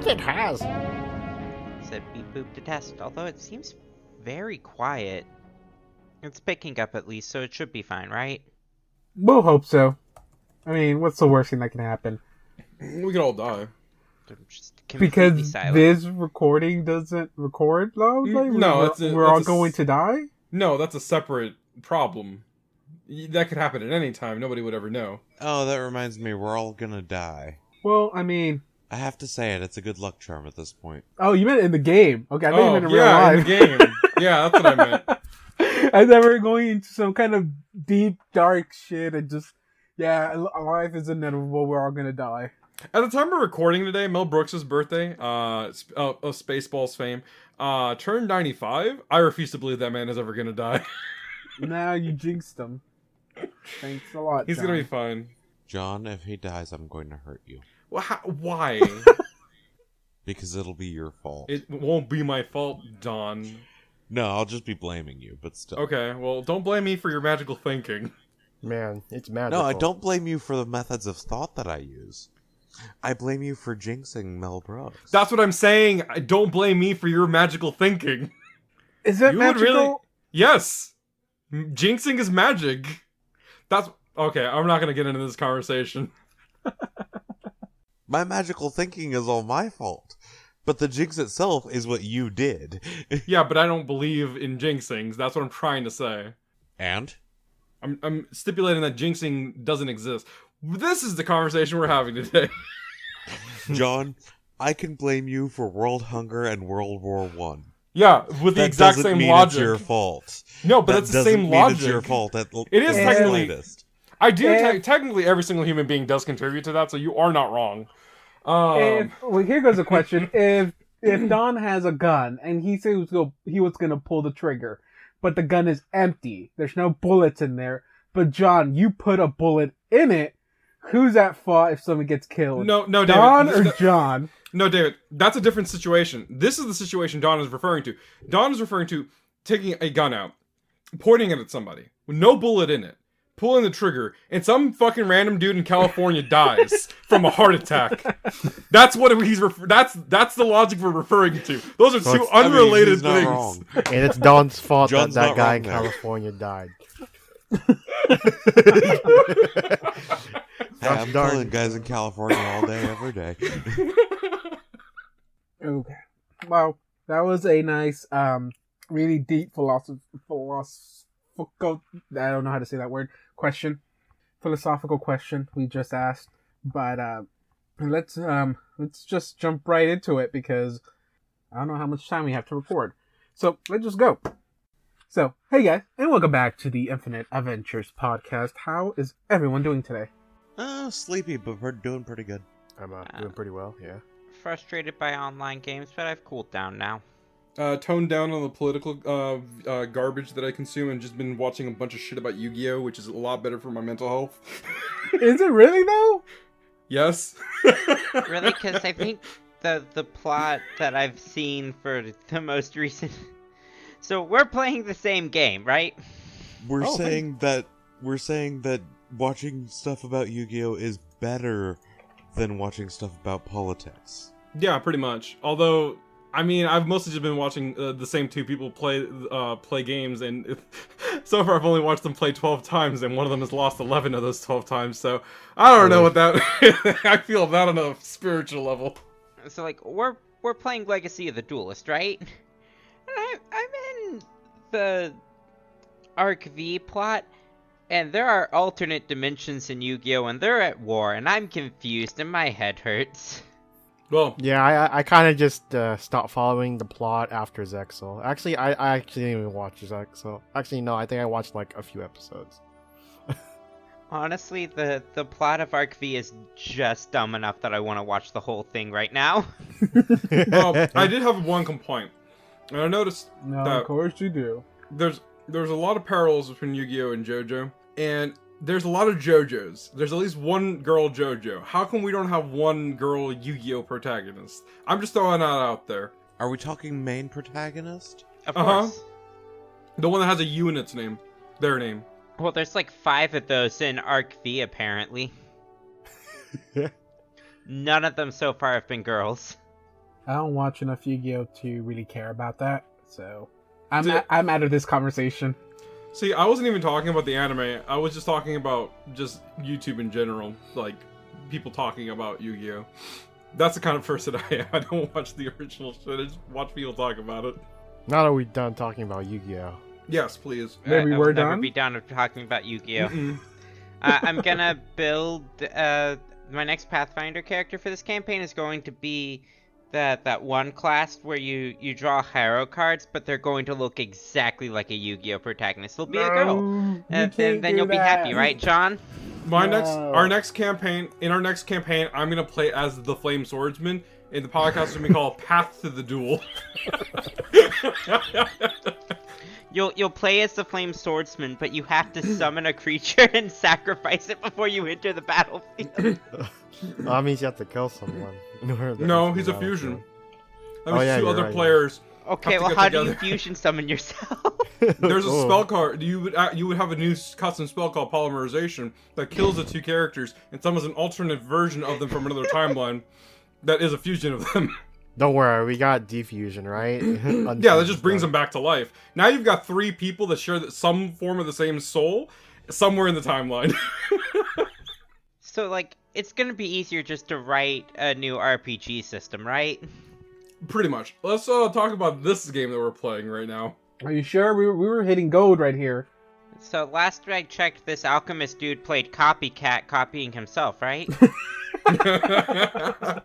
thought it has. Said beep boop to test, although it seems very quiet. It's picking up at least, so it should be fine, right? We'll hope so. I mean, what's the worst thing that can happen? We could all die. They're just Because silent. this recording doesn't record loudly? No, we're, a- we're all it's a s- going to die? No, that's a separate problem. That could happen at any time. Nobody would ever know. Oh, that reminds me, we're all gonna die. Well, I mean, I have to say it, it's a good luck charm at this point. oh, you meant in the game. Okay, I thought you oh, meant in yeah, real in the game. yeah, that's what I meant. I thought we were going into some kind of deep, dark shit and just, yeah, life is inevitable. We're all gonna die. At the time of recording today, Mel Brooks' birthday, uh, sp- uh, of Spaceballs fame, uh, turned 95. I refuse to believe that man is ever gonna die. now you jinxed him. Thanks a lot. He's John. gonna be fine. John, if he dies, I'm going to hurt you. Well, how, why? Because it'll be your fault. it won't be my fault, Don. no, I'll just be blaming you, but still. Okay, well, don't blame me for your magical thinking. Man, it's magical. No, I don't blame you for the methods of thought that I use. I blame you for jinxing Mel Brooks. That's what I'm saying. I- Don't blame me for your magical thinking. Is that You magical? really- Yes, jinxing is magic. That's okay. I'm not gonna get into this conversation. My magical thinking is all my fault. But the jinx itself is what you did. Yeah, but I don't believe in jinxings. That's what I'm trying to say. and? I'm, I'm stipulating that jinxing doesn't exist. This is the conversation we're having today. John, I can blame you for world hunger and World War One. yeah, with the That exact same mean logic. It's your fault. No, but That that's the same mean logic. It's your fault. At l- It is technically- slightest. I do. Eh. Te- technically, every single human being does contribute to that, so you are not wrong. Um, if, well, here goes a question: If if Don has a gun and he said he was go he was gonna pull the trigger, but the gun is empty, there's no bullets in there. But John, you put a bullet in it. Who's at fault if someone gets killed? no, no, David. Don or no- John? No, David, that's a different situation. This is the situation Don is referring to. Don is referring to taking a gun out, pointing it at somebody with no bullet in it, pulling the trigger, and some fucking random dude in California dies from a heart attack. That's what he's. Refer- that's that's the logic we're referring to. Those are So two it's- I mean, unrelated things. wrong. And it's Don's fault that John's that not guy in there. California died. Hey, I'm darn. killing guys in California all day, every day. Okay. Well, that was a nice, um, really deep philosoph- philosophical. I don't know how to say that word. Question, philosophical question we just asked. But uh, let's um, let's just jump right into it because I don't know how much time we have to record. So let's just go. So hey guys, and welcome back to the Infinite Adventures podcast. How is everyone doing today? Oh, sleepy, but we're doing pretty good. I'm uh, doing pretty well. Yeah. Frustrated by online games, but I've cooled down now. Uh, toned down on the political uh, uh, garbage that I consume, and just been watching a bunch of shit about Yu-Gi-Oh, which is a lot better for my mental health. is it really though? yes. Really, because I think the the plot that I've seen for the most recent. So we're playing the same game, right? We're Oh, saying that we're saying that watching stuff about Yu-Gi-Oh is better than watching stuff about politics. Yeah, pretty much. Although, I mean, I've mostly just been watching uh, the same two people play uh, play games, and so far I've only watched them play twelve times, and one of them has lost eleven of those twelve times. So I don't know what that. I feel that on a spiritual level. So like we're we're playing Legacy of the Duelist, right? And I I'm in the Arc V plot, and there are alternate dimensions in Yu-Gi-Oh, and they're at war, and I'm confused, and my head hurts. Well, Yeah, I I- I kind of just uh, stopped following the plot after Zexal. Actually, I, I actually didn't even watch Zexal. Actually, no, I think I watched like a few episodes. Honestly, the the plot of Arc V is just dumb enough that I want to watch the whole thing right now. well, I did have one complaint, and I noticed No, that of course you do. there's there's a lot of parallels between Yu-Gi-Oh and JoJo, and there's a lot of JoJos. There's at least one girl JoJo. How come we don't have one girl Yu-Gi-Oh protagonist? I'm just throwing that out there. Are we talking main protagonist? Of Uh-huh. course. The one that has a U in its name, their name. Well, there's like five of those in Arc V apparently. None of them so far have been girls. I don't watch enough Yu-Gi-Oh to really care about that. So I'm Did- I'm out of this conversation. See, I wasn't even talking about the anime. I was just talking about just YouTube in general, like people talking about Yu-Gi-Oh. That's the kind of person I am. I don't watch the original shit. I just watch people talk about it. Now that we're done talking about Yu-Gi-Oh. Yes, please. Maybe I, I we're will never done? be done with talking about Yu-Gi-Oh. Uh, I'm gonna build uh, my next Pathfinder character for this campaign is going to be that that one class where you you draw hero cards, but they're going to look exactly like a Yu-Gi-Oh protagonist. It'll be a girl, and, can't and then you'll be happy, right, John? My next, our next campaign, in our next campaign, I'm gonna play as the Flame Swordsman, and the podcast is gonna be called Path to the Duel. You'll you'll play as the Flame Swordsman, but you have to summon a creature and sacrifice it before you enter the battlefield. that means you have to kill someone. in order to no, he's a fusion. battlefield. That Oh, yeah, two other right, yeah. players. Okay, Have to well, get how do you fusion summon yourself? There's a Oh. spell card. You would uh, you would have a new custom spell called Polymerization that kills the two characters and summons an alternate version of them from another timeline. That is a fusion of them. Don't worry, we got defusion, right? yeah, that just brings them back to life. Now you've got three people that share some form of the same soul somewhere in the timeline. So, like, it's gonna be easier just to write a new RPG system, right? Pretty much. Let's uh, talk about this game that we're playing right now. Are you sure we were, we were hitting gold right here? So, last I checked, this alchemist dude played copycat, copying himself, right?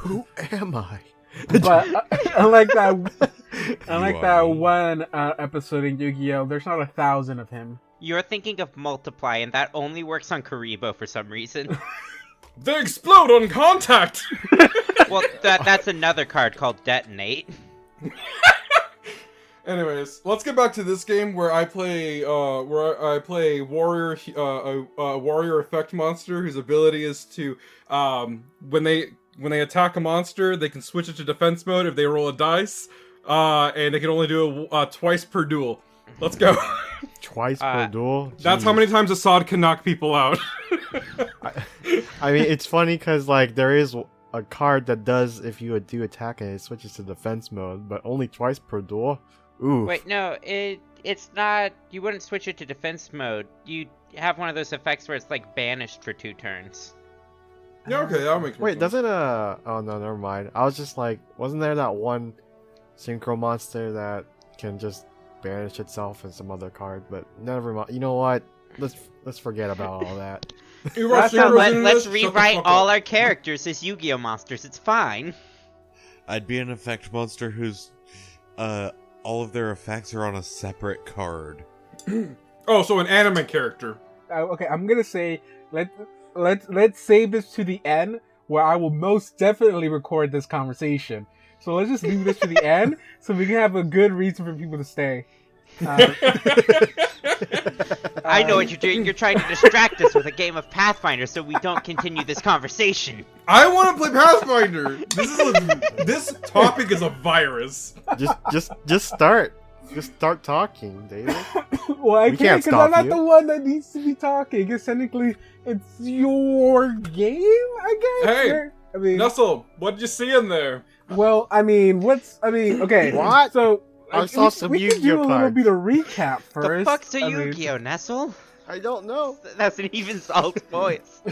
Who am I? But uh, unlike that, unlike that me. one uh, episode in Yu-Gi-Oh, there's not a thousand of him. You're thinking of Multiply, and that only works on Kuriboh for some reason. they explode on contact. well, that that's another card called Detonate. Anyways, let's get back to this game where I play uh where I play a warrior uh, a, a warrior effect monster whose ability is to um when they when they attack a monster they can switch it to defense mode if they roll a dice uh and they can only do it uh, twice per duel. Let's go. Twice Uh, per duel? That's how many times Assad can knock people out. I mean, it's funny because like there is a card that does if you do attack and it switches to defense mode, but only twice per duel. Ooh. Wait, no, it it's not. You wouldn't switch it to defense mode. You have one of those effects where it's like banished for two turns. Yeah, okay, that makes more Wait, sense. doesn't uh? Oh no, never mind. I was just like, wasn't there that one synchro monster that can just banish itself and some other card? But never mind. You know what? Let's let's forget about all that. You are That's serious not- Let, in let's this? Rewrite all up. our characters as Yu-Gi-Oh monsters. It's fine. I'd be an effect monster whose uh all of their effects are on a separate card. Oh, so an anime character. Uh, okay, I'm gonna say let let let's save this to the end where I will most definitely record this conversation. So let's just leave this to the end so we can have a good reason for people to stay. Uh, I know what you're doing. You're trying to distract us with a game of Pathfinder so we don't continue this conversation. I want to play Pathfinder. This is a, this topic is a virus. just just just start. Just start talking, David. well, I We can't can't because I'm not you. the one that needs to be talking. Because technically, it's your game, I guess. Hey, You're- I mean, Nussel, what did you see in there? well, I mean, what's I mean, okay, What? So I uh, saw we, some we can do Yu-Gi-Oh a little cards. bit of recap first. the fuck's a I mean- Yu-Gi-Oh, Nestle? I don't know. That's an even solid voice.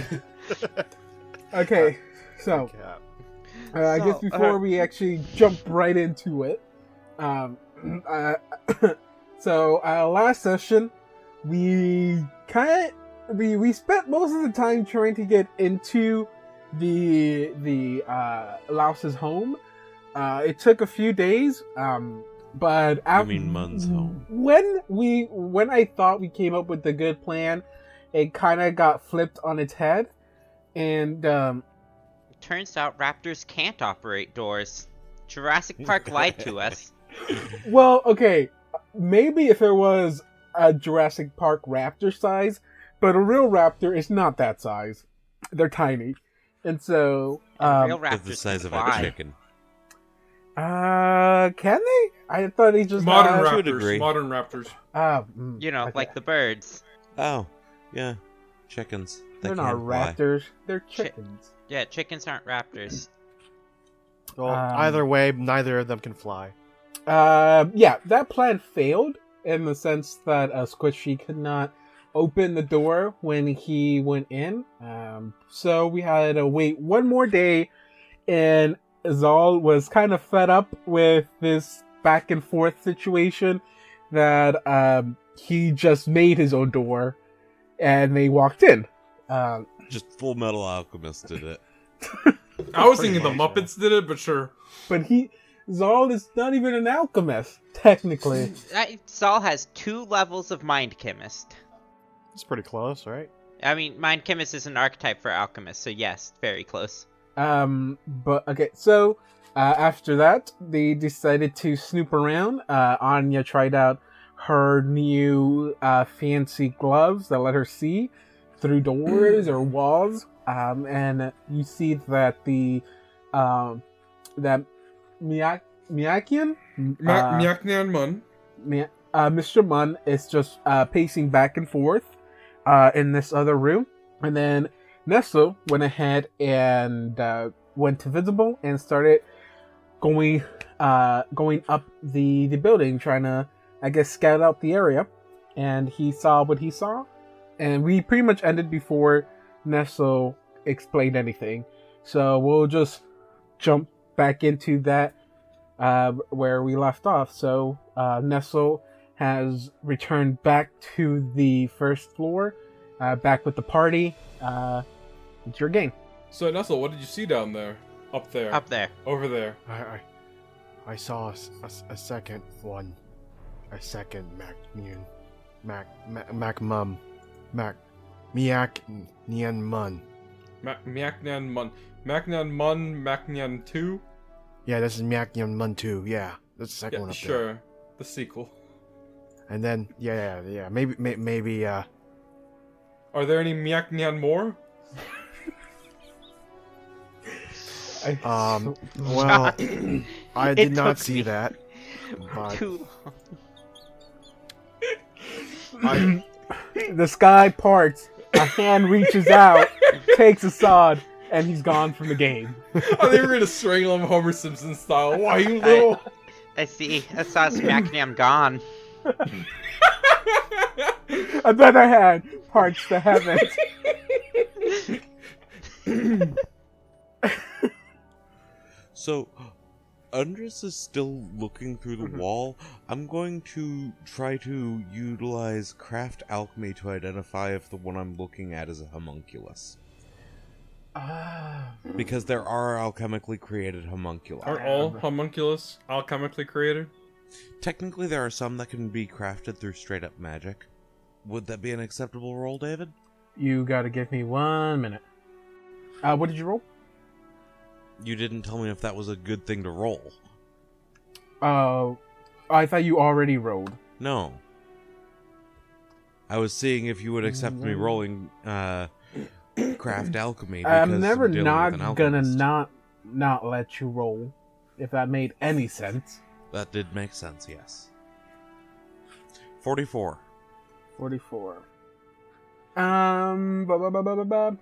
Okay, so Cap. uh, I guess before uh, we actually jump right into it, um, uh, so uh, last session we kind of we we spent most of the time trying to get into the the uh, Laos's home. Uh, it took a few days, um, but I mean Mun's home. when we when I thought we came up with the good plan, it kind of got flipped on its head, and um, Turns out raptors can't operate doors. Jurassic Park lied to us. Well, okay, maybe if it was a Jurassic Park raptor size, but a real raptor is not that size. They're tiny, and so And real um, They're raptors the size can of a chicken. uh, can they? I thought he just Modern had, raptors. degree. Modern raptors. Ah, mm, You know, okay. like the birds. Oh, yeah, chickens. They They're not can fly. raptors. They're Chi- chickens. Yeah, chickens aren't raptors. Well, Um, either way, neither of them can fly. Uh, yeah, that plan failed in the sense that uh, Squishy could not open the door when he went in. Um, so we had to wait one more day, and Zal was kind of fed up with this back and forth situation that um, he just made his own door, and they walked in. Um, Just Full Metal Alchemist did it. I was Pretty thinking the much, Muppets did it, but sure. but he Zal is not even an alchemist technically. I, Saul has two levels of mind chemist. It's pretty close, right? I mean, mind chemist is an archetype for alchemist, so yes, very close. Um, but okay, so uh, after that, they decided to snoop around. Uh, Anya tried out her new uh, fancy gloves that let her see through doors or walls. Um, and you see that the um, that Miyak Miyakian Ma- uh, Myak Mun. Mi- uh, Mr. Munn is just uh, pacing back and forth uh, in this other room. And then Nestle went ahead and uh, went to visible and started going uh, going up the, the building, trying to, I guess, scout out the area. And he saw what he saw. And we pretty much ended before Nestle explained anything. So we'll just jump back into that uh, where we left off. So uh, Nestle has returned back to the first floor, uh, back with the party. Uh, it's your game. So Nestle, what did you see down there? Up there. Up there. Over there. I I, I saw a second one, a second Mac Mun, Mac Mac, Mac Mum, Mac Miak Nian Mun. Ma- Myak Mun. Myak Mun, Myak 2? Yeah, this is Miak Nian Mun too. Yeah, that's the second Yeah, one up there. sure. The sequel. And then yeah, yeah, yeah. Maybe may, maybe uh Are there any Myak more? I, um well I did not see that. But Too long. I, the sky parts. A hand reaches out, takes Assad, and he's gone from the game. oh, they were gonna strangle him Homer Simpson style. Why you little? I see. I saw Smacknam gone. Another hand parts the heavens. So, Undress is still looking through the Mhm. wall. I'm going to try to utilize craft alchemy to identify if the one I'm looking at is a homunculus. Ah. Because there are alchemically created homunculi. Are all homunculus alchemically created? Technically, there are some that can be crafted through straight up magic. Would that be an acceptable roll, David? You gotta give me one minute. Uh, what did you roll? You didn't tell me if that was a good thing to roll. Uh, I thought you already rolled. No. I was seeing if you would accept me Mm. rolling uh, craft alchemy. I'm because never dealing not gonna not not let you roll, if that made any sense. That did make sense, yes. 44. Forty-four. Um, ba ba ba ba ba ba.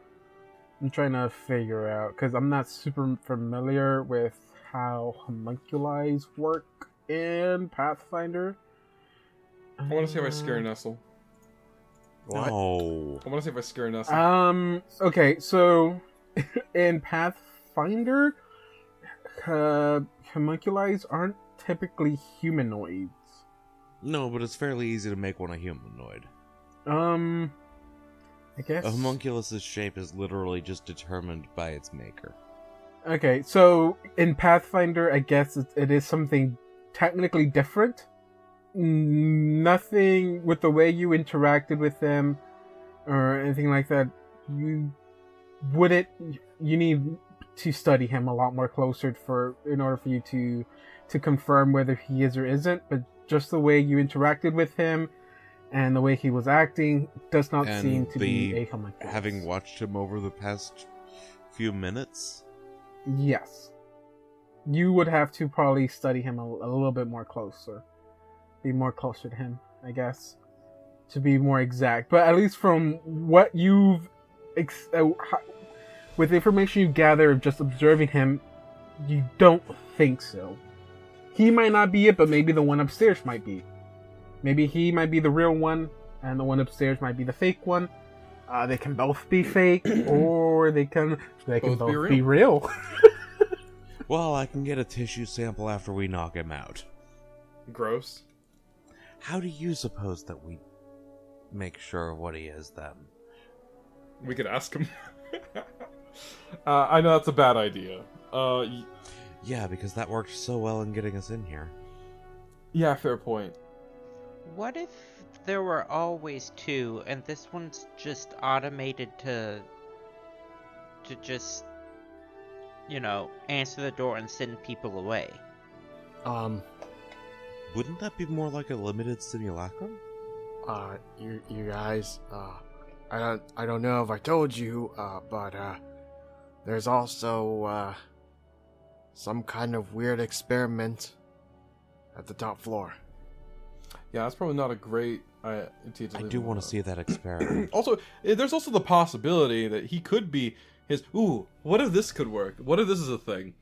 I'm trying to figure out because I'm not super familiar with how homunculi work in Pathfinder. I want to see if I scare Uh, Nestle. What? No. I want to see if I scare Nestle. Um. Okay. So, in Pathfinder, uh, homunculi aren't typically humanoids. No, but it's fairly easy to make one a humanoid. Um. I guess. A homunculus's shape is literally just determined by its maker. Okay, so in Pathfinder, I guess it, it is something technically different. Nothing with the way you interacted with them or anything like that. You wouldn't. You need to study him a lot more closer for in order for you to to confirm whether he is or isn't. But just the way you interacted with him and the way he was acting does not And seem to be a homunculus. Having watched him over the past few minutes, Yes. You would have to probably study him a, a little bit more closer. Be more closer to him, I guess. To be more exact. But at least from what you've. Ex- uh, ho- with the information you gather of just observing him, you don't think so. He might not be it, but maybe the one upstairs might be. Maybe he might be the real one, and the one upstairs might be the fake one. Uh, they can both be fake, or they can they can Both both, be be real. Well, I can get a tissue sample after we knock him out. Gross. How do you suppose that we make sure what he is then? We could ask him. uh, I know that's a bad idea. Uh, y- Yeah, because that worked so well in getting us in here. yeah, fair point. What if there were always two, and this one's just automated to to just you know answer the door and send people away? Um, Wouldn't that be more like a limited simulacrum? uh, you you guys, uh, I don't I don't know if I told you, uh, but uh, there's also uh some kind of weird experiment at the top floor. Yeah, that's probably not a great idea. to I do want to see that experiment. Also, eh, there's also the possibility that he could be his. Ooh, what if this could work? What if this is a thing?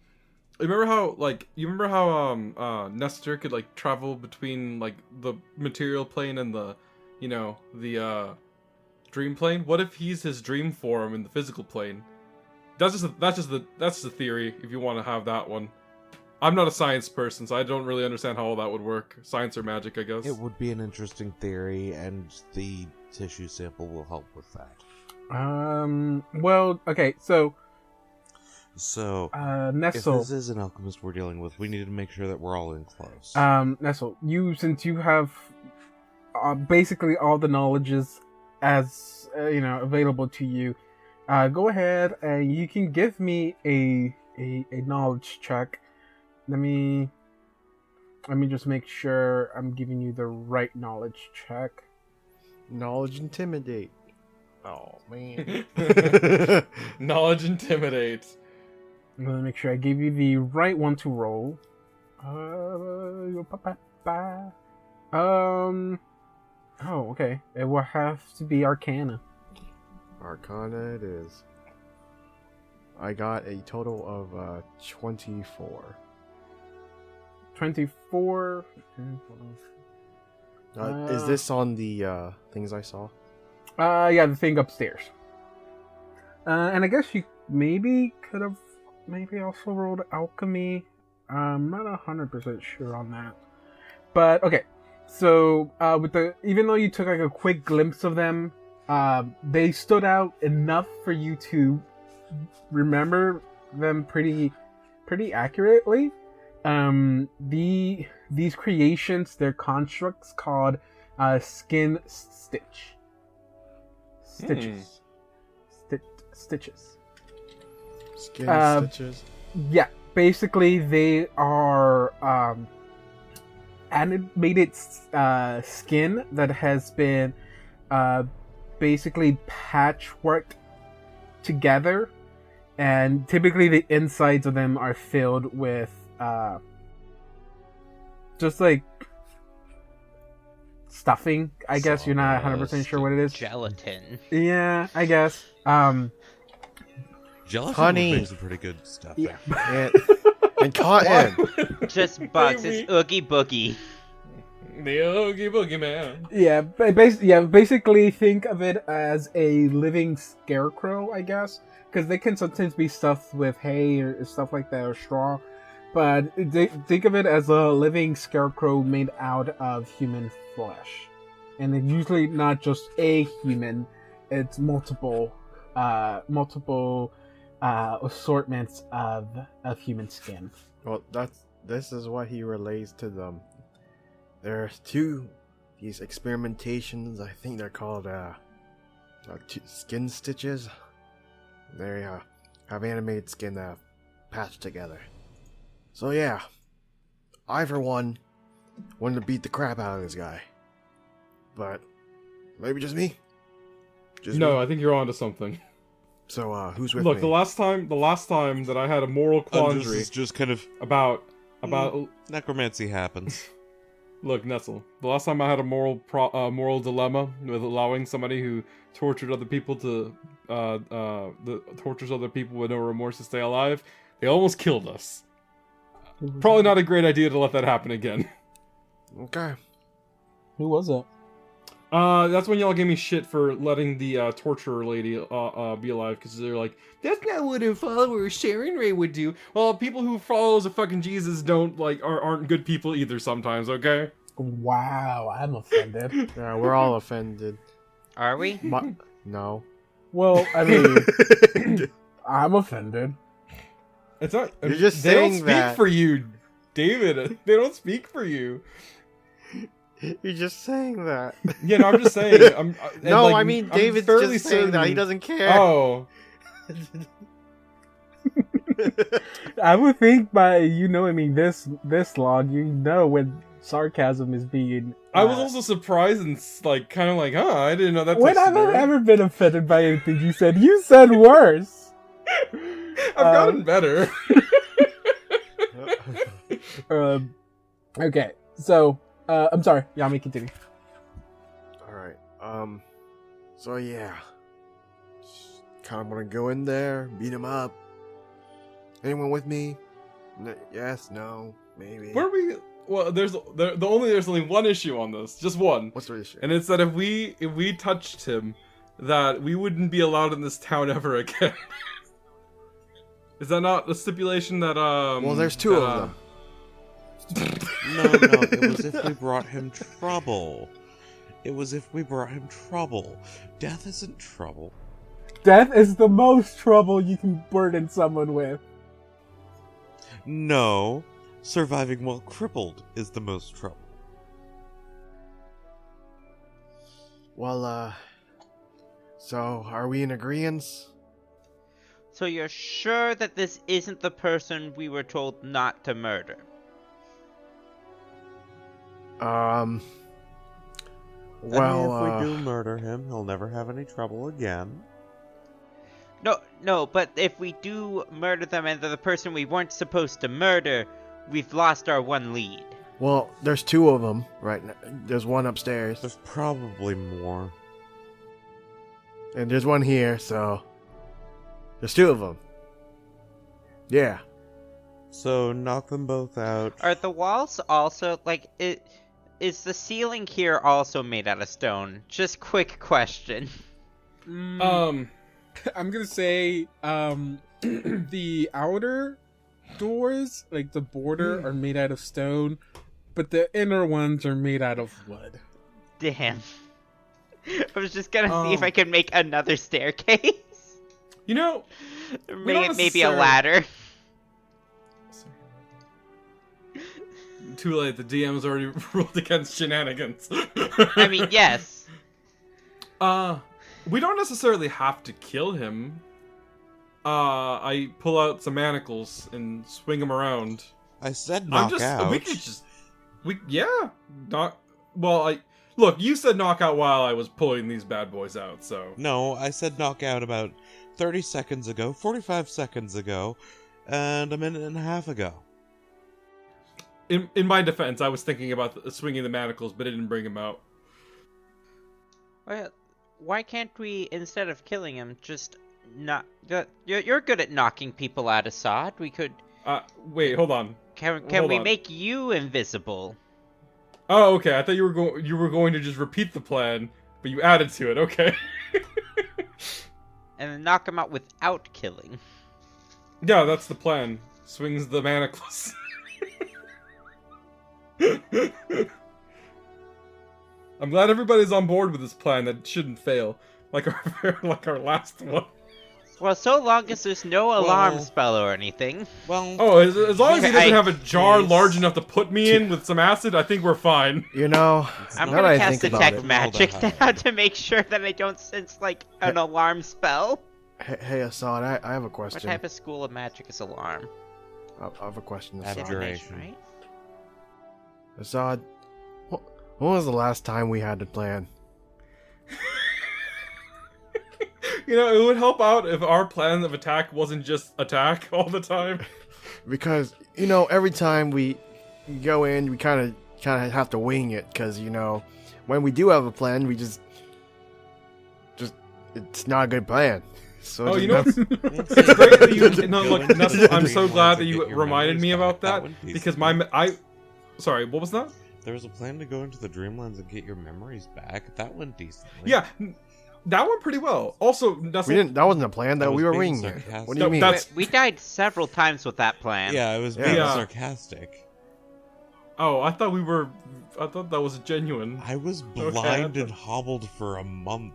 Remember how, like, you remember how um uh Nestor could like travel between like the material plane and the, you know, the uh dream plane? What if he's his dream form in the physical plane? That's just a, that's just the that's the theory. If you want to have that one, I'm not a science person, so I don't really understand how all that would work. Science or magic, I guess. it would be an interesting theory, and the tissue sample will help with that. um. Well, okay. So, So, uh, if this is an alchemist we're dealing with, we need to make sure that we're all in close. Um, Nestle, you since you have uh, basically all the knowledges as uh, you know available to you, uh, go ahead and you can give me a a, a knowledge check. Let me let me just make sure I'm giving you the right knowledge check. Knowledge intimidate. Oh man. Knowledge intimidates. I'm gonna make sure I give you the right one to roll. Uh, um. Oh, okay. It will have to be Arcana. Arcana it is. I got a total of uh 24. 24. Uh, is Uh, this on the uh things I saw? Uh, yeah, the thing upstairs. Uh, and I guess you maybe could have maybe also rolled alchemy. I'm not a hundred percent sure on that. But okay, so uh, with the even though you took like a quick glimpse of them, uh, they stood out enough for you to remember them pretty pretty accurately. Um, the these creations, they're constructs called uh, skin stitch stitches. Sti- stitches. Skin Um, stitches. Yeah, basically they are um, animated uh, skin that has been uh, basically patchworked together, and typically the insides of them are filled with uh, just like stuffing. I guess you're not 100 percent sure what it is. Gelatin. Yeah, I guess. Um, Gelatin honey. would make some pretty good stuff. yeah. And, and cotton. Just bugs. Baby. It's Oogie Boogie. The Oogie Boogie Man. Yeah, ba- bas- yeah. Basically, think of it as a living scarecrow, I guess, because they can sometimes be stuffed with hay or stuff like that or straw. But th- think of it as a living scarecrow made out of human flesh, and it's usually not just a human; it's multiple, uh, multiple uh, assortments of of human skin. Well, that's this is what he relays to them. There's two these experimentations. I think they're called uh, uh t- skin stitches. They uh, have animated skin uh, patched together. So yeah, I for one wanted to beat the crap out of this guy, but maybe just me. Just No, me. I think you're onto something. So uh, who's with Look, me? the last time, the last time that I had a moral And this quandary is just kind of about about necromancy happens. look, Nestle. The last time I had a moral pro, uh, moral dilemma with allowing somebody who tortured other people to uh, uh, the tortures other people with no remorse to stay alive, they almost killed us. Probably not a great idea to let that happen again. Okay. Who was it? Uh, that's when y'all gave me shit for letting the uh, torturer lady uh, uh, be alive because they're like, that's not what a follower of Sarenrae would do. Well, people who follows a fucking Jesus don't like are, aren't good people either. Sometimes, okay. Wow, I'm offended. Yeah, we're all offended. Are we? But no. well, I mean, I'm offended. It's not. You're just they don't saying speak that. for you, David. They don't speak for you. You're just saying that. Yeah, no, I'm just saying. I'm, uh, no, like, I mean I'm David's fairly just saying that he doesn't care. Oh, I would think by you knowing me this this long, you know when sarcasm is being. I was uh, also surprised and s- like kind of like, huh? I didn't know that. When have I ever been offended by anything you said? You said worse. I've Um, gotten better. Um, okay, so uh, I'm sorry, Yami, continue. All right. Um. So yeah, kind of want to go in there, beat him up. Anyone with me? N- yes. No. Maybe. Where are we? Well, there's the, the only there's only one issue on this, just one, What's the issue? and it's that if we if we touched him, that we wouldn't be allowed in this town ever again. Is that not a stipulation that um? well, there's two that, of uh, them. No, no, it was if we brought him trouble. It was if we brought him trouble. Death isn't trouble. Death is the most trouble you can burden someone with. No, surviving while crippled is the most trouble. Well, uh. So, are we in agreement? So you're sure that this isn't the person we were told not to murder? Um. Well, I mean, if uh, we do murder him, he'll never have any trouble again. No, no, but if we do murder them and they're the person we weren't supposed to murder, we've lost our one lead. well, there's two of them right now. There's one upstairs, There's probably more. and there's one here. So, there's two of them. Yeah. So knock them both out. Are the walls also like it? Is the ceiling here also made out of stone? Just quick question. Mm, um. I'm gonna say um, the outer doors, like the border, are made out of stone, but the inner ones are made out of wood. Damn. I was just gonna see if Um, I could make another staircase. You know, Or We may- don't maybe a necessarily- ladder. Too late. The DM has already ruled against shenanigans. I mean, yes. Uh, we don't necessarily have to kill him. Uh, I pull out some manacles and swing him around. I said I'm knock just, out. we could just, we yeah, knock. Well, I look. You said knockout while I was pulling these bad boys out. So No, I said knock out about 30 seconds ago, 45 seconds ago, and a minute and a half ago. In in my defense, I was thinking about the, swinging the manacles, but it didn't bring him out. Well, why can't we, instead of killing him, just not? You're, you're good at knocking people out, Assad. We could. Uh, wait, hold on. Can, can Hold we on. make you invisible? Oh, okay. I thought you were going. You were going to just repeat the plan, but you added to it. Okay. And then knock him out without killing. yeah, that's the plan. Swings the manacles. I'm glad everybody's on board with this plan that shouldn't fail, like our like our last one. Well, so long as there's no alarm Well- spell or anything. Well, Oh, as, as long as he doesn't have a jar Yes. large enough to put me in with some acid, I think we're fine. You know, I'm gonna that I cast detect magic now to make sure that I don't sense like an alarm spell. hey, hey Assad, I, I have a question. What type of school of magic is alarm? I, I have a question, Assad. Abjuration. Right? Assad, wh- when was the last time we had to plan? You know, it would help out if our plan of attack wasn't just attack all the time. Because you know, every time we go in, we kind of kind of have to wing it. Because you know, when we do have a plan, we just just it's not a good plan. So Oh, you know It's great that you. No, Go look, into Nestle, I'm so glad that you reminded me about that would because my I. Sorry, what was that? There was a plan to go into the Dreamlands and get your memories back. That went decently. Yeah, that went pretty well. Also, Nestle, we didn't. That wasn't a plan. That I was we were being winging it. What do you mean? that's- We, we died several times with that plan. Yeah, I was Yeah. being Yeah. sarcastic. Oh, I thought we were. I thought that was genuine. I was Okay, blind I and hobbled for a month.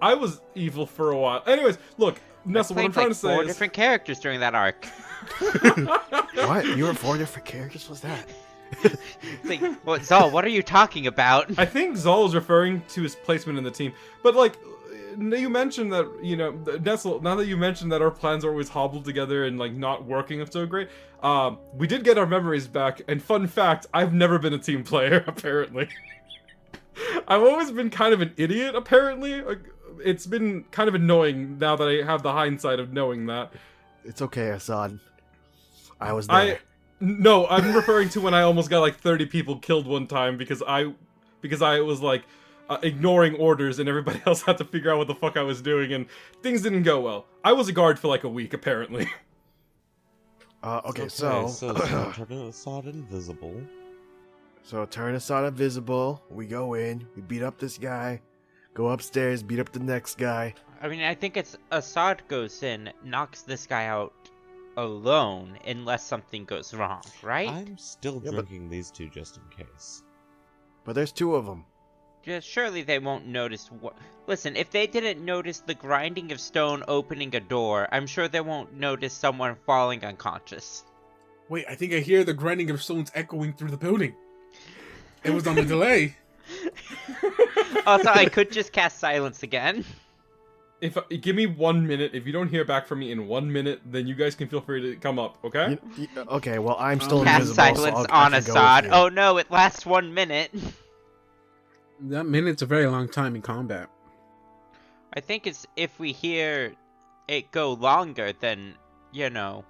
I was evil for a while. Anyways, look, I Nestle, what I'm trying like to say four is. different characters during that arc. what? You were four different characters? What's that? Like, what, Zal, what are you talking about? I think Zol is referring to his placement in the team, but like. You mentioned that you know Nestle. Now that you mentioned that our plans are always hobbled together and like not working up so great, um, we did get our memories back. And fun fact, I've never been a team player. Apparently, I've always been kind of an idiot. Apparently, Like, it's been kind of annoying now that I have the hindsight of knowing that. It's okay, Assad. I was there. I no, I'm referring to when I almost got like 30 people killed one time because I because I was like uh, ignoring orders and everybody else had to figure out what the fuck I was doing and things didn't go well. I was a guard for like a week apparently. Uh, okay, It's so so so turn Assad invisible. so turn Assad invisible. We go in. We beat up this guy. Go upstairs. Beat up the next guy. I mean, I think it's Assad goes in, knocks this guy out alone, unless something goes wrong, right? I'm still Yeah, but- drinking these two just in case. But there's two of them. Just surely they won't notice what. Listen, if they didn't notice the grinding of stone opening a door, I'm sure they won't notice someone falling unconscious. Wait, I think I hear the grinding of stones echoing through the building. It was on the delay. Also, I could just cast silence again. If give me 1 minute, if you don't hear back from me in 1 minute, then you guys can feel free to come up, okay? You- you- okay, well I'm um, still Cast invisible. Cast so silence I'll- I on can go Assad. Oh no, it lasts one minute. That minute's a very long time in combat. I think it's if we hear it go longer than, you know,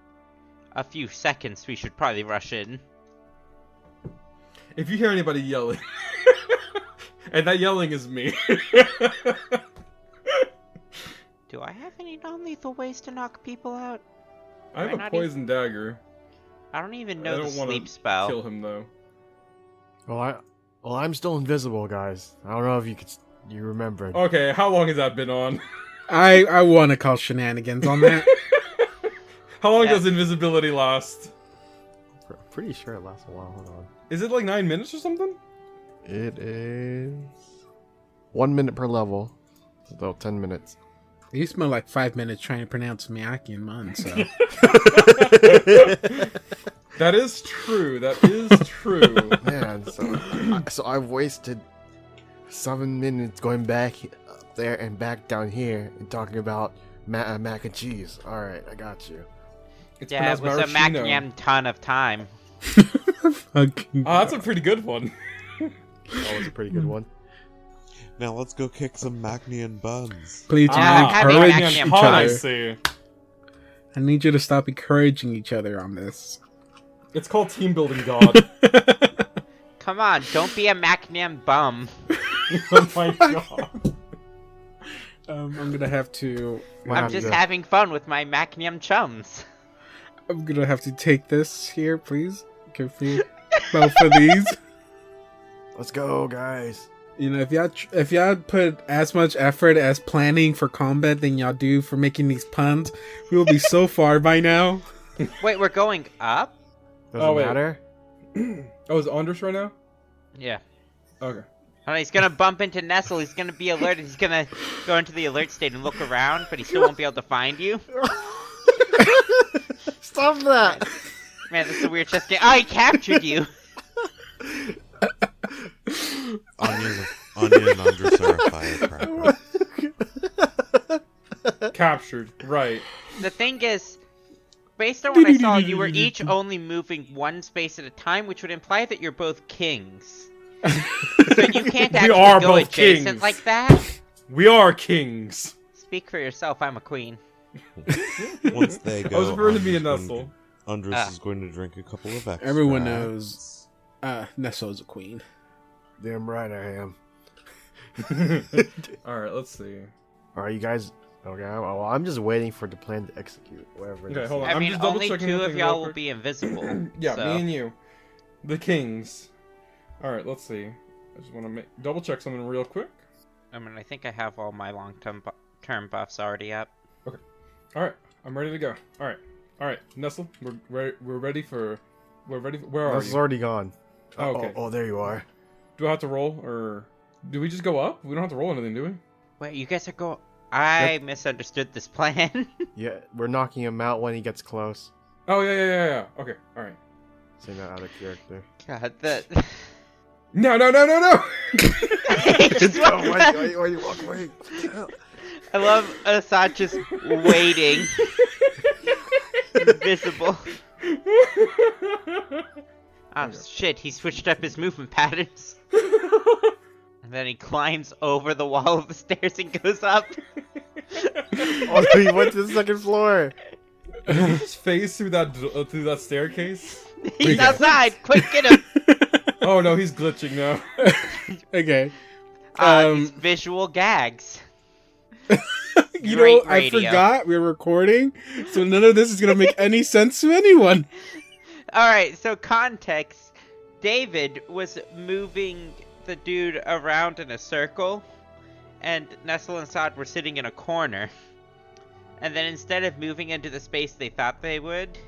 a few seconds, we should probably rush in. If you hear anybody yelling and that yelling is me. Do I have any non-lethal ways to knock people out? I have Might a not poison dagger. I don't even know the don't wanna sleep spell. Kill him though. Well, I well I'm still invisible, guys. I don't know if you could you remember. Okay, how long has that been on? I I want to call shenanigans on that. How long Yeah. does invisibility last? I'm pretty sure it lasts a while. Hold on. Is it like nine minutes or something? It is one minute per level. So ten minutes. You spent like five minutes trying to pronounce Miyaki and Mun, so That is true. That is true. Man, so I, so I've wasted seven minutes going back up there and back down here and talking about ma- uh, mac and cheese. All right, I got you. It's Yeah, it was a maraschino. Macniam ton of time. fucking. Oh, that's a pretty good one. That was a pretty good one. Now let's go kick some Macnian buns. Please Ah, encourage each Pun, I other. see. I need you to stop encouraging each other on this. It's called team building god. Come on, don't be a Macniam bum. oh my god. Um, I'm gonna have to. Might I'm just to- having fun with my Macniam chums. I'm gonna have to take this here, please. Give me both of these. Let's go, guys. You know, if y'all tr- if y'all put as much effort as planning for combat than y'all do for making these puns, we will be so far by now. Wait, we're going up? Doesn't Oh, wait. matter. Oh, is it Andres right now? Yeah. Okay. And he's gonna bump into Nestle. He's gonna be alerted. He's gonna go into the alert state and look around, but he still won't be able to find you. Stop that. Man, this is a weird chess game. Oh, I captured you. Onion, Onion under Andres are firecracker. Captured. Right. The thing is, based on what I saw, you were each only moving one space at a time, which would imply that you're both kings. so you can't We actually are go both adjacent kings. like that. We are kings. Speak for yourself. I'm a queen. Once they go, I was referring to me and Andres Nestle. going- Andres Ah. is going to drink a couple of extra. Everyone knows. Uh, is a queen. Damn right I am. Alright, let's see. Are you guys okay? Well, oh, I'm just waiting for the plan to execute. Whatever. it Okay, hold on. I I'm mean, just double only checking two of y'all will be invisible. Yeah, so. me and you, the kings. All right, let's see. I just want to make double check something real quick. I mean, I think I have all my long-term bu- term buffs already up. Okay. All right, I'm ready to go. All right, all right, Nestle, we're re- we're ready for. We're ready. For, where are This is you? already gone. Oh, okay. Oh, oh, there you are. Do I have to roll or do we just go up? We don't have to roll anything, do we? Wait, you guys are going. I misunderstood this plan. Yeah, we're knocking him out when he gets close. Oh yeah, yeah, yeah, yeah. Okay, all right. Saying that out of character. God, that. No, no, no, no, no. oh, wait, wait, wait, wait, wait. I love Assad just waiting, invisible. Oh shit, he switched up his movement patterns. And then he climbs over the wall of the stairs and goes up. Oh, he went to the second floor. Did he just phase through that uh, through that staircase? He's Okay. outside! Quick, get him! Oh no, he's glitching now. okay. Uh, Um, these visual gags. you Great know, I forgot we are recording, so none of this is gonna make any sense to anyone. Alright, so context. David was moving the dude around in a circle, and Nestle and Sod were sitting in a corner. And then instead of moving into the space they thought they would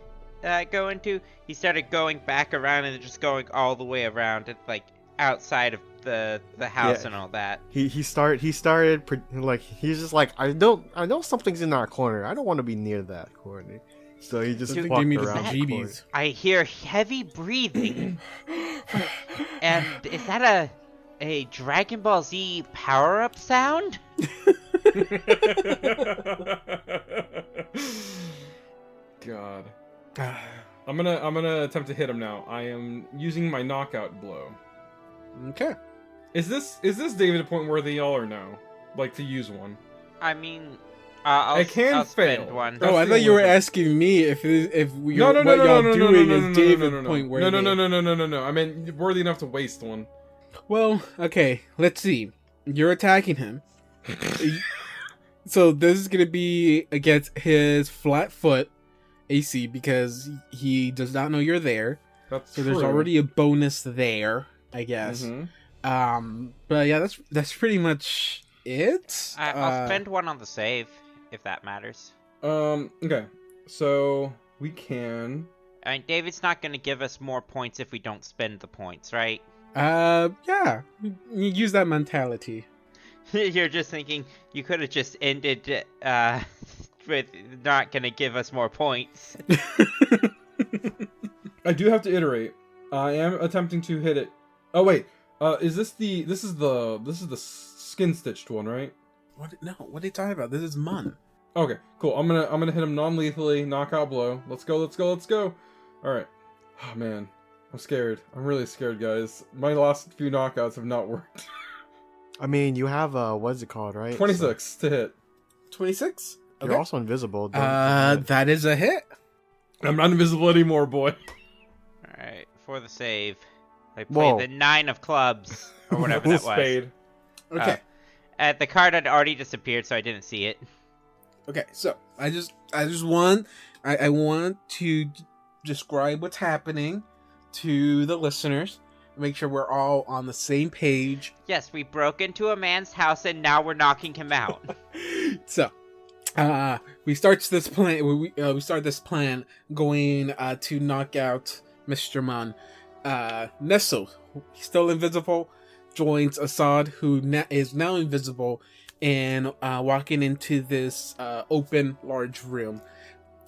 uh, go into, he started going back around and just going all the way around, and, like outside of the the house Yeah. and all that. He he start he started like he's just like I don't I know something's in that corner. I don't want to be near that corner. So he just Dude, walked me the around the corner. I hear heavy breathing, and is that a a Dragon Ball Z power up sound? God. I'm gonna I'm gonna attempt to hit him now. I am using my knockout blow. okay. Is this is this David a point worthy y'all or no? Like to use one? I mean, uh, I'll, I can I'll spend fail. one. Oh, I thought you were asking me if if you're, No, no, no, what no, y'all no, no, no, doing no, is no, no, David no, no, point no, where no, no, no, no, no, no, no, no. I mean, worthy enough to waste one. Well, okay, let's see. You're attacking him. so this is gonna be against his flat foot AC because he does not know you're there. That's So there's already a bonus there, I guess. Mhm. Um, but yeah, that's that's pretty much it. I, I'll Uh, spend one on the save, if that matters. Um. Okay. So we can. I mean, David's not going to give us more points if we don't spend the points, right? Uh, yeah, you use that mentality. You're just thinking you could have just ended uh, with not going to give us more points. I do have to iterate. I am attempting to hit it. Oh wait. Uh, is this the? This is the. This is the skin stitched one, right? What? No, what are you talking about? This is Mun. Okay, cool. I'm gonna I'm gonna hit him non-lethally, knockout blow. Let's go, let's go, let's go. All right. Oh man, I'm scared. I'm really scared, guys. My last few knockouts have not worked. I mean, you have uh, what's it called, right? 26 to hit. Twenty six. So you're also invisible. don't Uh, forget. that is a hit. I'm not invisible anymore, boy. Alright, for the save, I play Whoa. the nine of clubs, or whatever that was. spade. Okay. Uh, the card had already disappeared, so I didn't see it. Okay, so I just I just want I, I want to d- describe what's happening to the listeners. Make sure we're all on the same page. Yes, we broke into a man's house and now we're knocking him out. So, uh, we start this plan. We uh, we start this plan going uh, to knock out Mr. Mun. Uh, Nestle, still invisible, joins Assad, who na- is now invisible, and uh, walking into this uh, open, large room.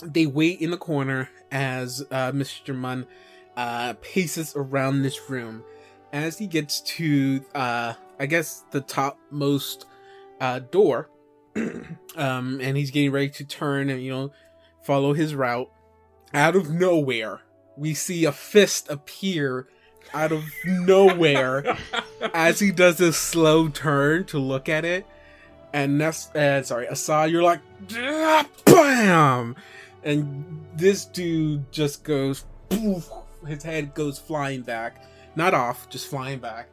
They wait in the corner as uh, Mr. Mun uh, paces around this room. As he gets to, uh, I guess, the topmost uh, door, um, and he's getting ready to turn and you know follow his route. Out of nowhere, we see a fist appear out of nowhere as he does this slow turn to look at it. And that's uh, sorry, Assad, you're like, "Ah, bam, and this dude just goes, poof, his head goes flying back, not off, just flying back,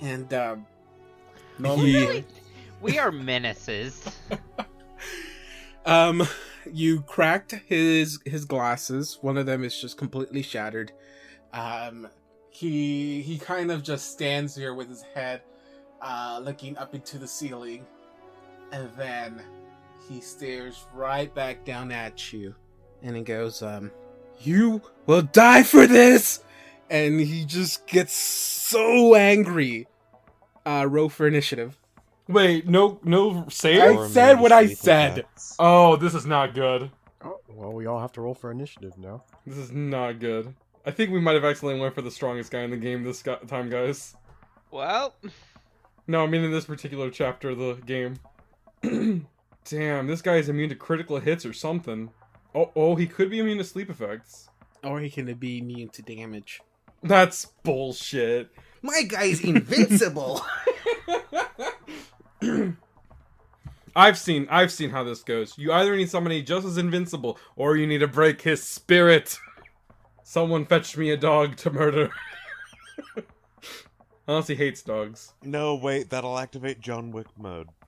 and um, No, he- Really? We are menaces. Um, you cracked his his glasses. One of them is just completely shattered. Um, he he kind of just stands there with his head uh, looking up into the ceiling, and then he stares right back down at you, and he goes, "Um, you will die for this!" And he just gets so angry. Uh, roll for initiative. Wait, no, no I save. Or said what I said. Oh, this is not good. Oh, well, we all have to roll for initiative now. This is not good. I think we might have accidentally went for the strongest guy in the game this time, guys. Well, No, I mean in this particular chapter of the game. Damn, this guy is immune to critical hits or something. Oh, oh, he could be immune to sleep effects. Or he can be immune to damage. That's bullshit. My guy's invincible. I've seen I've seen how this goes. You either need somebody just as invincible or you need to break his spirit. Someone fetched me a dog to murder. Unless he hates dogs. No, wait, that'll activate John Wick mode.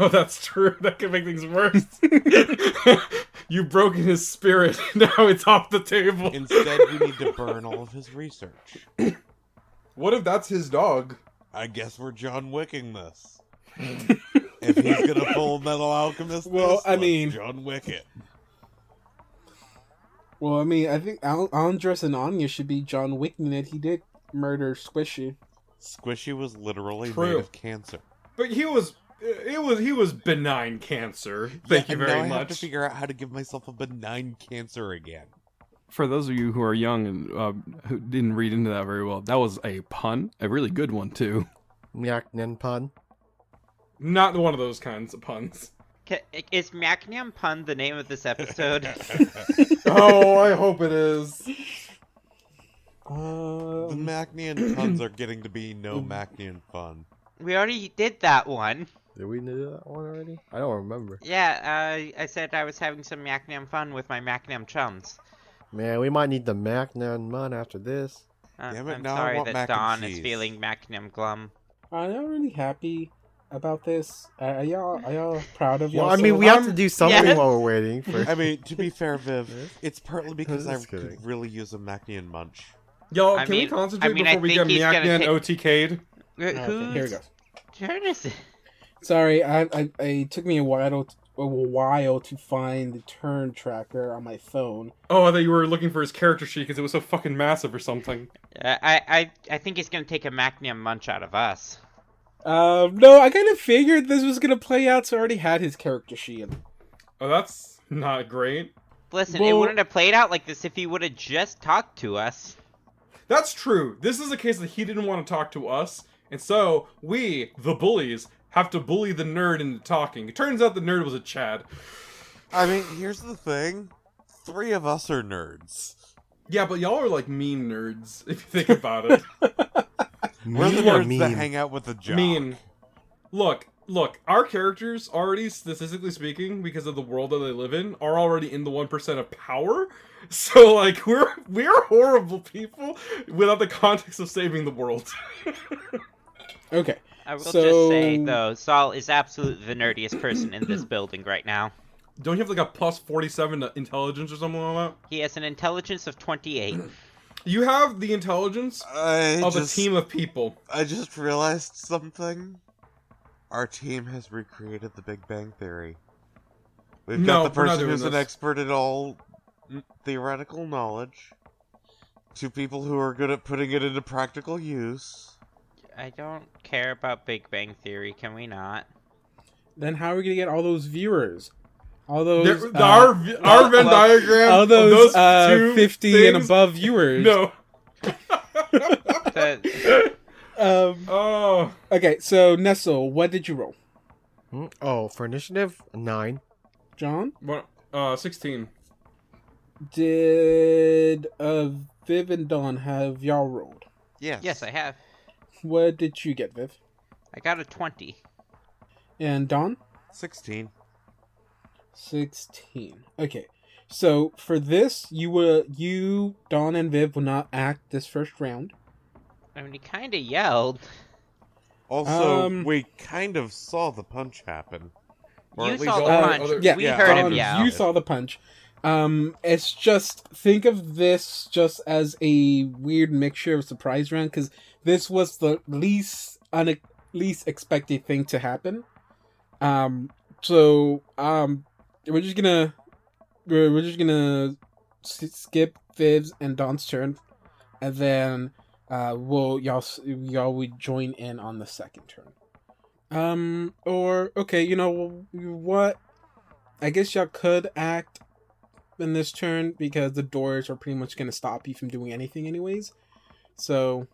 No, that's true. That could make things worse. You've broken his spirit. Now it's off the table. Instead, we need to burn all of his research. What if that's his dog? I guess we're John Wicking this. if he's gonna pull Metal Alchemist, Well, this, I let's mean- John Wick it. Well, I mean, I think Al- Andres and Anya should be John Wicking it. He did murder Squishy. Squishy was literally True. made of cancer. But he was it was he was benign cancer. Thank Yeah, you very now I have to figure out how to give myself a benign cancer again. For those of you who are young and uh, who didn't read into that very well, that was a pun, a really good one too. Nyak Nen pun. Not one of those kinds of puns. Ca- is Macnium Pun the name of this episode? oh, I hope it is. The Um, Macnian puns are getting to be no Macnian fun. we already did that one. Did we do that one already? I don't remember. Yeah, uh, I said I was having some Macnium fun with my Macnium chums. Man, we might need the Mac Nen Mun after this. Uh, Damn it, I'm now I sorry want that mac and is feeling Macnium glum. I'm not really happy about this. Uh, are y'all are y'all proud of y'all? Well, I mean, we have I'm- to do something Yes. while we're waiting for. I mean, to be fair, Viv, it's partly because I kidding. could really use a Macnian munch. Y'all, I can we concentrate I mean, I before we get he's gonna take- OTK'd? Wh- Okay, here we go. turn is it? Sorry, I, I, I it took me a while to, a while to find the turn tracker on my phone. Oh, I thought you were looking for his character sheet because it was so fucking massive or something. Uh, I, I, I think he's gonna take a Macnium munch out of us. Um, no, I kind of figured this was gonna play out, so I already had his character sheet. Oh, that's not great. Listen, it wouldn't have played out like this if he would have just talked to us. That's true. This is a case that he didn't want to talk to us, and so we, the bullies, have to bully the nerd into talking. It turns out the nerd was a Chad. I mean, here's the thing: three of us are nerds. Yeah, but y'all are like mean nerds if you think about it. We're the Mean nerds that mean? hang out with the jock. mean. Look, look, our characters already, statistically speaking, because of the world that they live in, are already in the one percent of power. So like we're we're horrible people without the context of saving the world. Okay, I will So- just say though, Saul is absolutely the nerdiest person in this building right now. Don't you have like a plus forty seven intelligence or something like that? He has an intelligence of 28. You have the intelligence I of just, a team of people. I just realized something. Our team has recreated the Big Bang Theory. We've No, got the person doing who's an expert in all theoretical knowledge, two people who are good at putting it into practical use. I don't care about Big Bang Theory. Can we not? then how are we gonna get all those viewers? All those There- uh, our our Venn diagram. all those, those uh, two fifty and things- above viewers. No. Um. oh, Okay, so Nestle, what did you roll? Hmm? Oh, for initiative, nine. John, what? Uh, sixteen. did uh Viv and Don have y'all rolled? Yes. yes, I have. What did you get, Viv? I got a 20. And Don. Sixteen. 16. Okay. So for this, you will you, Don, and Viv will not act this first round. I mean, he kind of yelled. Also, Um, we kind of saw the punch happen. Or You at least saw the all punch. other- Yeah, we yeah, heard um, him yell. You saw the punch. Um, it's just think of this just as a weird mixture of surprise round because this was the least une- least expected thing to happen. Um, so um, we're just gonna we're, we're just gonna skip Viv's and Don's turn, and then uh, we'll y'all y'all would join in on the second turn. Um, or okay, you know what? I guess y'all could act in this turn because the doors are pretty much gonna stop you from doing anything, anyways. So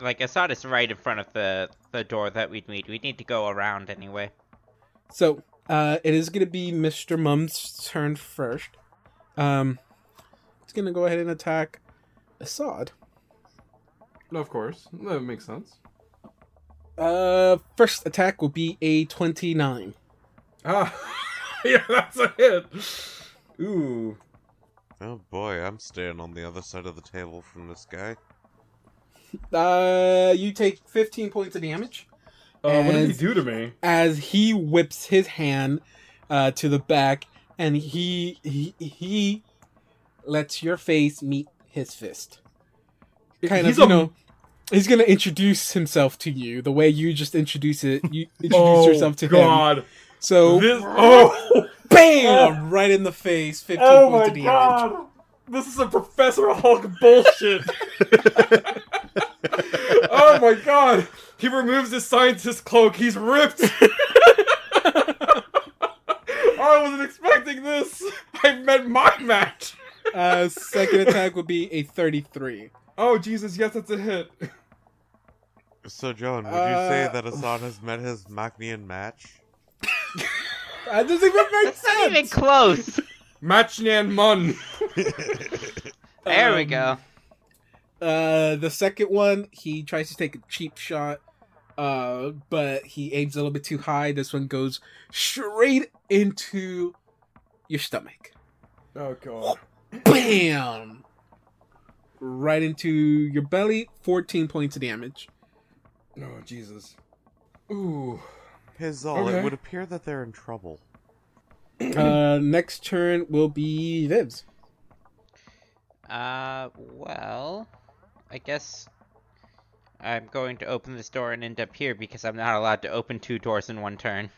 Like Assad is right in front of the the door that we'd meet. We need to go around anyway. So, uh, it is going to be Mr. Mun's turn first. Um, it's going to go ahead and attack Assad. Of course, that makes sense. Uh, first attack will be a 29. Ah, yeah, that's a hit. Ooh, Oh boy, I'm staying on the other side of the table from this guy. Uh, you take 15 points of damage uh, what did he do to me? as he whips his hand uh, to the back and he, he, he lets your face meet his fist. Kind He's of, you a- know, he's going to introduce himself to you the way you just introduce it. You introduce oh yourself to him. Oh god! So, This, oh, bam! right in the face. 15 oh points my of damage. God! This is a Professor Hulk bullshit. oh my God! He removes his scientist cloak. He's ripped. I wasn't expecting this. I meant my match. Uh, second attack would be a 33. Oh Jesus! Yes, that's a hit. So, John, would you say Uh, that Assad has met his Magnian match? That doesn't even make That's not even close. Match Nan Mun. There we Um, go. Uh, the second one, he tries to take a cheap shot, uh, but he aims a little bit too high. This one goes straight into your stomach. Oh God. Bam! Right into your belly. 14 points of damage. Oh Jesus. Ooh. Hizal, Okay. it would appear that they're in trouble. Uh, next turn will be Viv's. Uh, well, I guess I'm going to open this door and end up here because I'm not allowed to open two doors in one turn.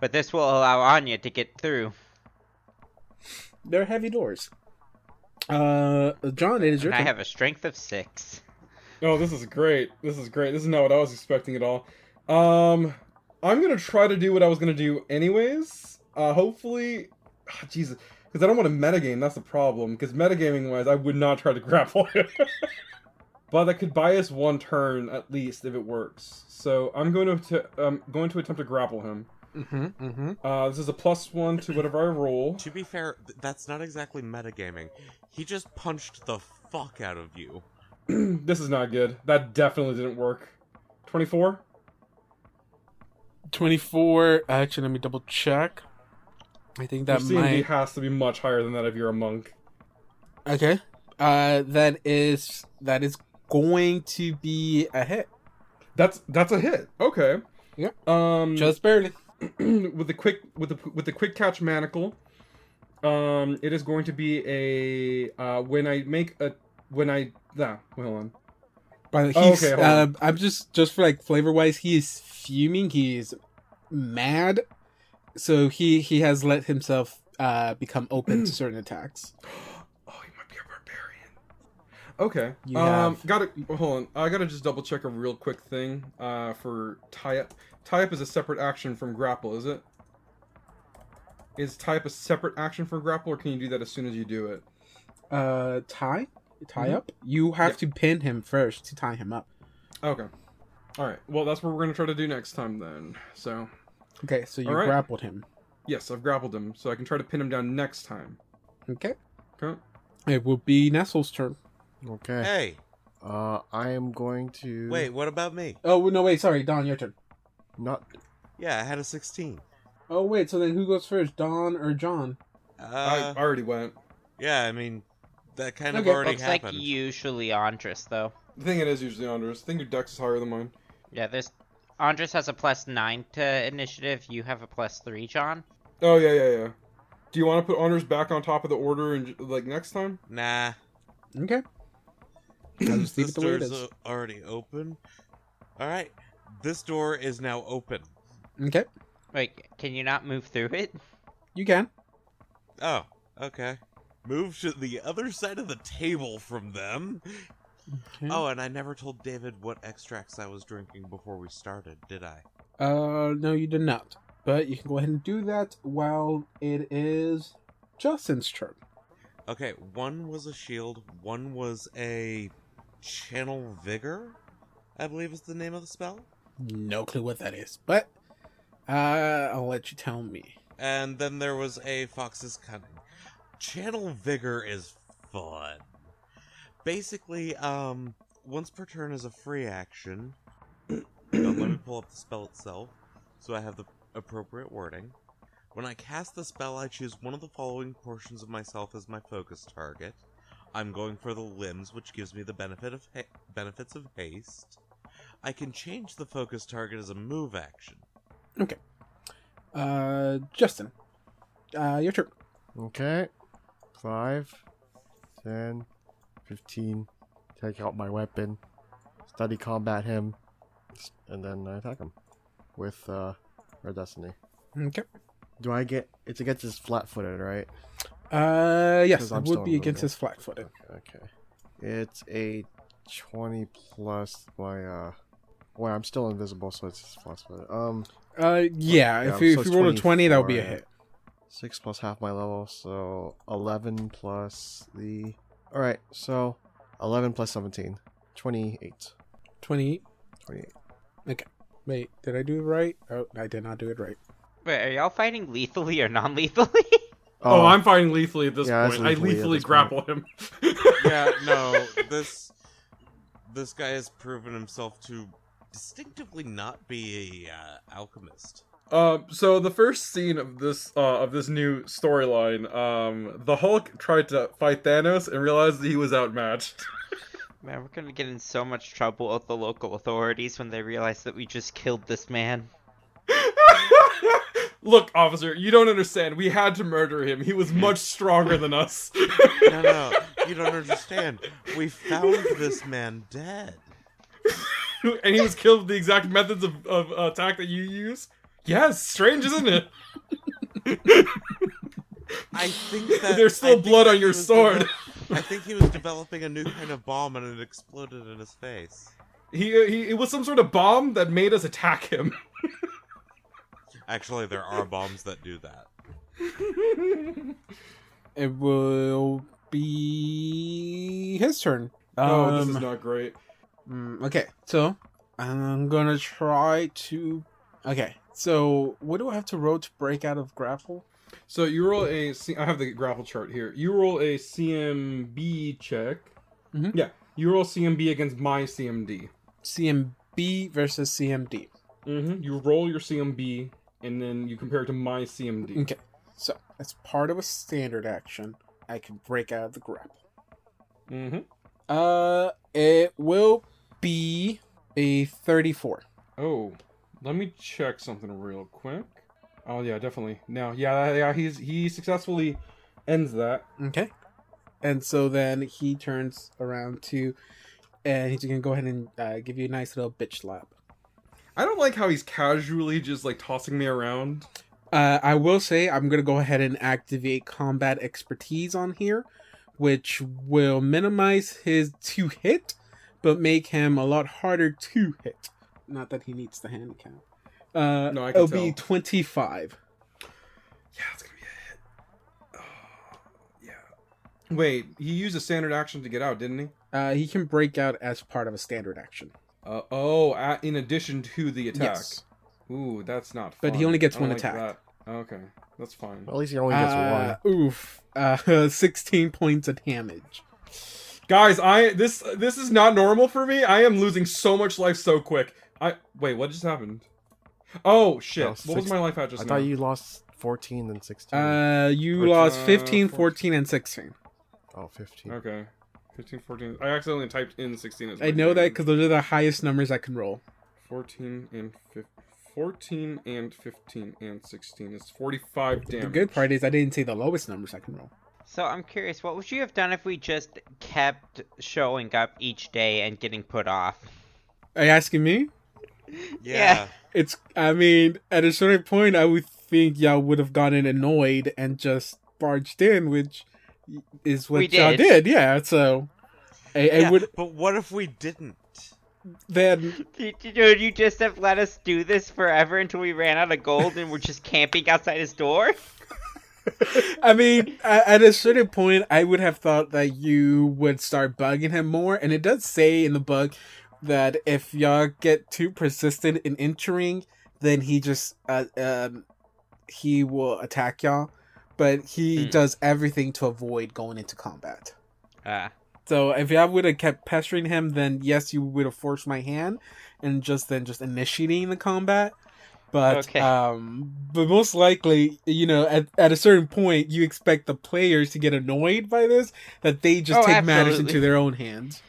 But this will allow Anya to get through. They're heavy doors. Uh, John, it is your And I have a strength of six. Oh, this is great. This is great. This is not what I was expecting at all. Um, I'm gonna try to do what I was gonna do anyways. Uh, hopefully, ah, Jesus, because I don't want to metagame. That's the problem. Because metagaming wise, I would not try to grapple him. but that could buy us one turn at least if it works. So I'm going to um going to attempt to grapple him. Mm-hmm, mm-hmm. Uh, this is a plus one to whatever I roll. To be fair, th- that's not exactly metagaming. He just punched the fuck out of you. this is not good. That definitely didn't work. Twenty-four. 24. Actually, let me double check. I think Your that CMD might. has to be much higher than that if you're a monk. Okay. Uh, that is that is going to be a hit. That's that's a hit. Okay. Yep. Um, Just barely. with the quick with the with the quick catch manacle. Um, it is going to be a uh when I make a when I nah, hold on. By the Oh, he's, okay, hold uh, on. I'm just just for like flavor wise, he is fuming. He is mad. So he he has let himself uh become open to certain attacks. Oh, you might be a barbarian. Okay. You um, got to hold on. I gotta just double check a real quick thing. Uh, for tie up. Tie up is a separate action from grapple, is it? Is tie up a separate action from grapple, or can you do that as soon as you do it? Uh, tie tie Mhm. up. You have Yep. to pin him first to tie him up. Okay. All right. Well, that's what we're gonna try to do next time then. So, Okay, so you All right. grappled him. yes, I've grappled him, so I can try to pin him down next time. Okay, Okay. it will be Nestle's turn. Okay. Hey, Uh, I am going to wait, what about me? Oh no, wait, sorry, Don, your turn. Not Yeah, I had a 16. Oh wait, so then who goes first, Don or John? I Uh, already went. yeah, I mean, That kind of Okay. already Looks like happened. usually Andres though. I think it is usually Andres. I think your dex is higher than mine. Yeah, there's Andres has a plus nine to initiative. You have a plus three, John. Oh yeah, yeah, yeah. Do you want to put Andres back on top of the order and like next time? Nah. Okay. I'll just leave this it the way it is. already open. All right. This door is now open. Okay. Wait, can you not move through it? You can. Oh, okay. Move to the other side of the table from them. Okay. Oh, and I never told David what extracts I was drinking before we started, did I? Uh, no, you did not. But you can go ahead and do that while it is Justin's turn. Okay, one was a shield, one was a channel vigor, I believe is the name of the spell. No clue what that is, but uh, I'll let you tell me. And then there was a fox's cunning. Channel vigor is fun. Basically, um, once per turn is a free action. Now, let me pull up the spell itself, so I have the appropriate wording. When I cast the spell, I choose one of the following portions of myself as my focus target. I'm going for the limbs, which gives me the benefit of ha- benefits of haste. I can change the focus target as a move action. Okay. Uh, Justin, uh, your turn. Okay. 5, 10, 15. Take out my weapon. Study combat him. And then I attack him. With, uh, Red Destiny. Okay. Do I get. It's against his flat footed, right? Uh, yes, it would be against his flat footed. Okay. It's a 20 plus my, uh. Well, I'm still invisible, so it's his flat footed. Um, Uh, yeah, Yeah, if you, so if you roll a 20, that would be a hit. 6 plus half my level, so 11 plus the. Alright, so 11 plus 17. 28. 28. 28. Okay. Wait, did I do it right? Oh, I did not do it right. Wait, are y'all fighting lethally or non-lethally? Oh, I'm fighting lethally at this Yeah, point. I lethally at lethally this grapple him. yeah, no, this this guy has proven himself to distinctively not be a uh, alchemist. Um, so the first scene of this uh, of this new storyline, um, the Hulk tried to fight Thanos and realized that he was outmatched. Man, we're gonna get in so much trouble with the local authorities when they realize that we just killed this man. Look, officer, you don't understand. We had to murder him. He was much stronger than us. No, no, you don't understand. We found this man dead. and he was killed with the exact methods of, of attack that you use. Yes, strange, isn't it? I think that There's still think blood on your was sword. devel- I think he was developing a new kind of bomb and it exploded in his face. He, he it was some sort of bomb that made us attack him. Actually, there are bombs that do that. It will be his turn. oh, this is Um, not great. mm, okay, so I'm gonna try to. Okay, so what do I have to roll to break out of grapple? So you roll a. I have the grapple chart here. You roll a CMB check. Mhm. Yeah, you roll CMB against my CMD. CMB versus CMD. Mm-hmm. You roll your CMB and then you compare it to my CMD. Okay, so as part of a standard action, I can break out of the grapple. Mm-hmm. Uh, it will be a 34. Oh, let me check something real quick. Oh yeah, definitely. Now, yeah, yeah, he's he successfully ends that. Okay. And so then he turns around to, and he's gonna go ahead and uh, give you a nice little bitch slap. I don't like how he's casually just like tossing me around. Uh, I will say I'm gonna go ahead and activate combat expertise on here, which will minimize his to hit, but make him a lot harder to hit. Not that he needs the handicap. Uh, No, I can it'll be 25. Yeah, it's gonna be a hit. Oh, yeah. Wait, he used a standard action to get out, didn't he? Uh, he can break out as part of a standard action. Uh, oh, a in addition to the attack. Yes. Ooh, that's not. But he only gets I one like attack. that. Okay, that's fine. At least he only gets Uh, oof. Uh, 16 points of damage. Guys, I this this is not normal for me. I am losing so much life so quick. I wait, what just happened? Oh shit! What was my life at one. just I now? thought you lost 14 and 16. Uh, you Which, lost uh, 15, 14. 14, and 16. Oh, 15. Okay. 15, 14. I accidentally typed in 16 as I my know that name. because those are the highest numbers I can roll. 14 and 15. 14 and 15 and 16 is 45 damage. The good part is I didn't say the lowest numbers I can roll. So I'm curious, what would you have done if we just kept showing up each day and getting put off? Are you asking me? Yeah. It's. I mean, at a certain point, I would think y'all would have gotten annoyed and just barged in, which is what We y'all did. did. Yeah. So, I, I would But what if we didn't? then. Dude, Would you just have let us do this forever until we ran out of gold and we're just camping outside his door? I mean, at, at a certain point, I would have thought that you would start bugging him more, and it does say in the book that if y'all get too persistent in entering, then he just uh, um he will attack y'all. But he Hmm. does everything to avoid going into combat. Ah, So if y'all would have kept pestering him, then yes, you would have forced my hand and just then just initiating the combat. But Okay. um, but most likely, you know, at, at a certain point, you expect the players to get annoyed by this that they just Oh, take matters into their own hands.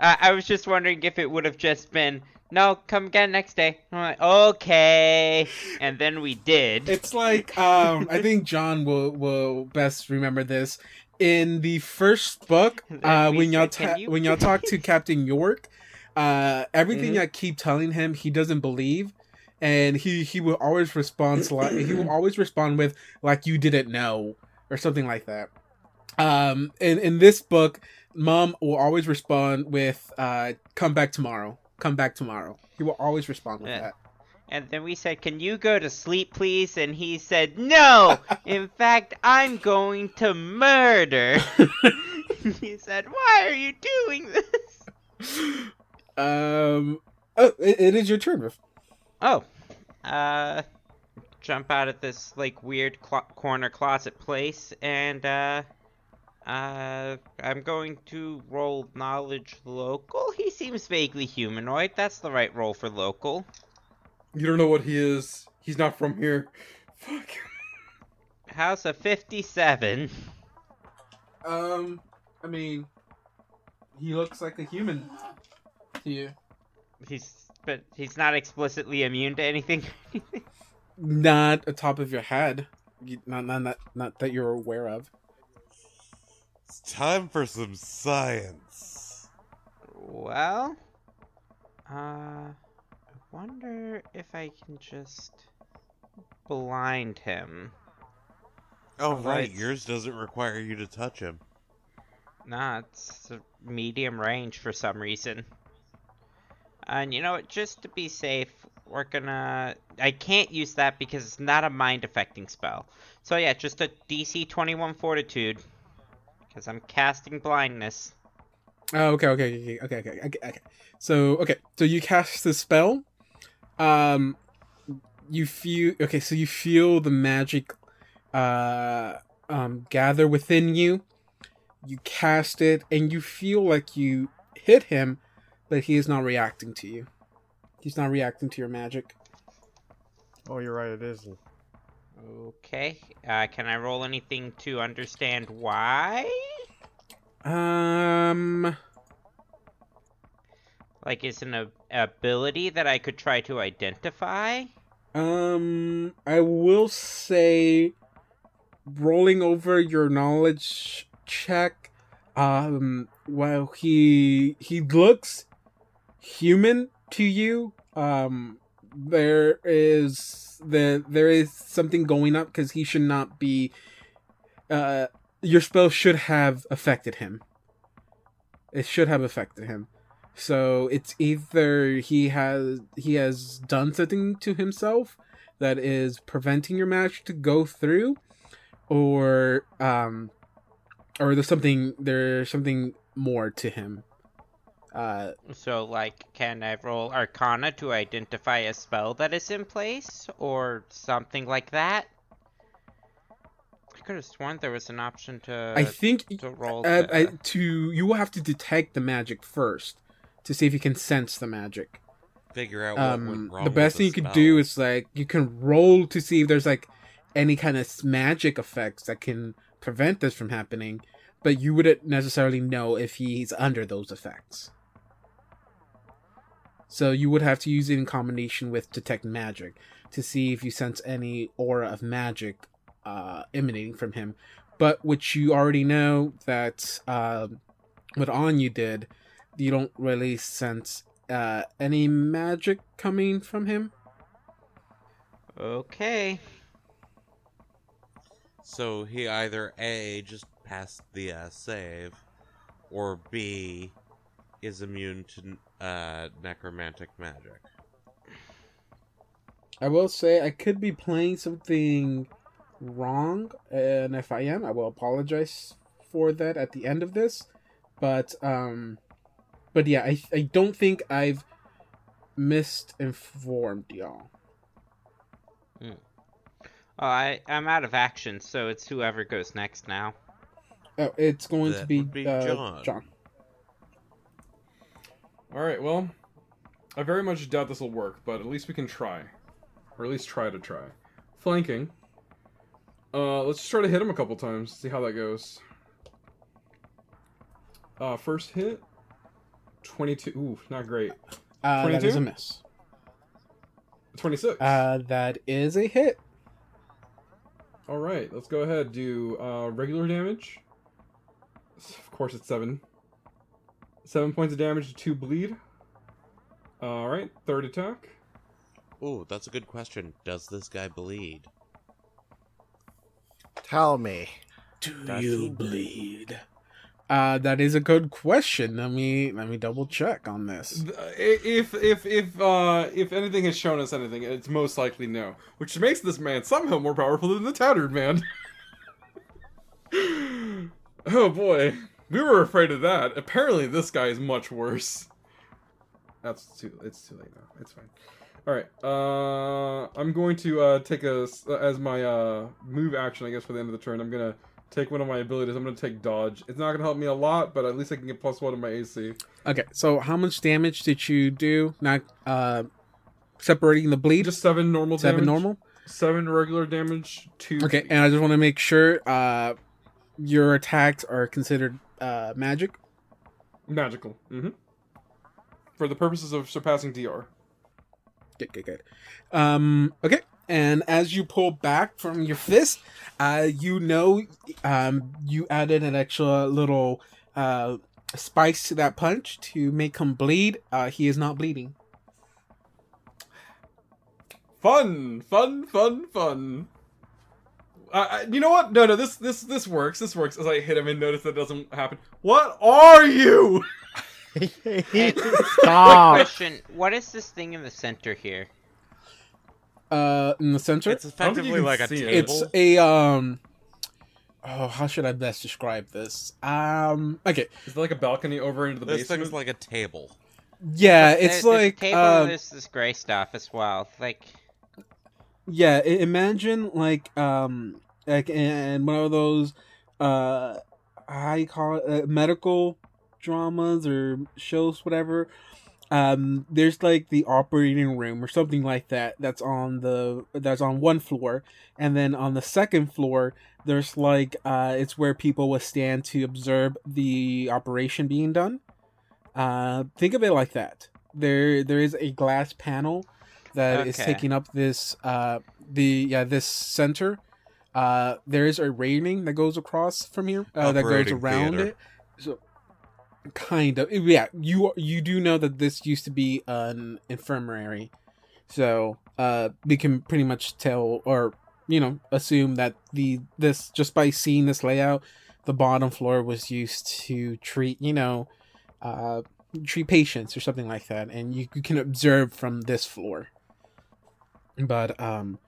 I I was just wondering if it would have just been, no, come again next day. I'm like, okay. And then we did. It's like um, I think John will will best remember this in the first book uh, when y'all ta- you when y'all talk to Captain York. Uh, everything Mhm. I keep telling him, he doesn't believe, and he he will always respond like he will always respond with like you didn't know or something like that. Um, in in this book, Mom will always respond with uh, "Come back tomorrow." Come back tomorrow. He will always respond with Yeah. that. And then we said, can you go to sleep, please? And he said, no! In fact, I'm going to murder. he said, why are you doing this? Um. Oh, it, it is your turn, Riff. Oh, uh, jump out of this like weird clo- corner closet place, and uh, uh, I'm going to roll knowledge local. He seems vaguely humanoid. That's the right roll for local. You don't know what he is. He's not from here. Fuck. How's a fifty-seven? Um. I mean, he looks like a human to you. He's but he's not explicitly immune to anything. Not atop of your head. Not, not, not, not that you're aware of. It's time for some science. well, uh, I wonder if I can just blind him. Oh, right. Right. Yours doesn't require you to touch him. Nah, it's medium range for some reason. And you know what? Just to be safe, we're gonna. I can't use that because it's not a mind affecting spell. So yeah, just a DC 21 Fortitude. Because I'm casting blindness. Oh, okay, okay, okay, okay, okay, okay, okay. So, okay, so you cast the spell. Um, you feel okay. So you feel the magic, uh, um, gather within you. You cast it, and you feel like you hit him, but he is not reacting to you. He's not reacting to your magic. Oh, you're right. It is. Okay. Uh, can I roll anything to understand why? Um, Like, is an ab- ability that I could try to identify? Um, I will say, rolling over your knowledge check, um, while he he looks human to you, um, there is the there is something going up because he should not be. Uh, your spell should have affected him. It should have affected him. So it's either he has he has done something to himself that is preventing your match to go through, or um, or there's something there's something more to him. Uh, So, like, can I roll Arcana to identify a spell that is in place? Or something like that? I could have sworn there was an option to, I think to roll. uh, the- I, to you will have to detect the magic first to see if you can sense the magic. Figure out what um went wrong the best with thing you the could do is like you can roll to see if there's like any kind of magic effects that can prevent this from happening but you wouldn't necessarily know if he's under those effects. So you would have to use it in combination with detect magic to see if you sense any aura of magic uh, emanating from him. But which you already know that uh, what Anya did, you don't really sense uh, any magic coming from him. Okay. So he either A, just passed the uh, save, or B, is immune to uh, necromantic magic. I will say I could be playing something wrong, and if I am, I will apologize for that at the end of this. But um, but yeah, I I don't think I've misinformed y'all. Oh, I I'm out of action, so it's whoever goes next now. Oh, it's going to be, be uh, John. John. All right. Well, I very much doubt this will work, but at least we can try, or at least try to try. Flanking. Uh, let's just try to hit him a couple times. See how that goes. Uh, first hit. Twenty-two. Ooh, not great. Uh, that is a miss. Twenty-six. Uh, that is a hit. All right. Let's go ahead. Do uh, regular damage. Of course, it's seven. Seven points of damage. to Two bleed. All right. Third attack. Ooh, that's a good question. Does this guy bleed? Tell me. Do Does you he bleed? Uh, that is a good question. Let me let me double check on this. If if if uh if anything has shown us anything, it's most likely no. Which makes this man somehow more powerful than the tattered man. oh boy, we were afraid of that. Apparently, this guy is much worse. That's too. It's too late now. It's fine. All right. Uh, I'm going to uh take a s- as my uh move action. I guess for the end of the turn, I'm gonna take one of my abilities. I'm gonna take dodge. It's not gonna help me a lot, but at least I can get plus one of my AC. Okay, so how much damage did you do? Not uh, separating the bleed. Just seven normal seven damage. normal. Seven regular damage. Two. Okay, and I just want to make sure uh, your attacks are considered uh, magic. magical. Mm-hmm. For the purposes of surpassing DR. Good, good, good. Um, okay, and as you pull back from your fist, uh, you know, um, you added an extra little uh, spice to that punch to make him bleed. Uh, he is not bleeding. Fun, fun, fun, fun. Uh, you know what? No, no. This, this, this works. This works. As I hit him and notice that doesn't happen. What are you? Quick Stop. question: What is this thing in the center here? Uh, in the center, It's don't think you effectively like a see it. table. it's a um. Oh, how should I best describe this? Um, okay, Is there like a balcony over into the this basement? thing's like a table. yeah, There- it's there's a like table. uh, and there's this gray stuff as well. Like Yeah, imagine like um like and one of those uh you call it uh, medical dramas or shows whatever. Um there's like the operating room or something like that that's on the that's on one floor and then on the second floor there's like uh it's where people will stand to observe the operation being done. Uh think of it like that. There there is a glass panel that is Okay. taking up this uh the yeah this center. Uh there is a railing that goes across from here uh, that goes around theater. it. So kind of yeah you you do know that this used to be an infirmary. So uh we can pretty much tell or you know assume that the this just by seeing this layout the bottom floor was used to treat you know uh treat patients or something like that. And you, you can observe from this floor but um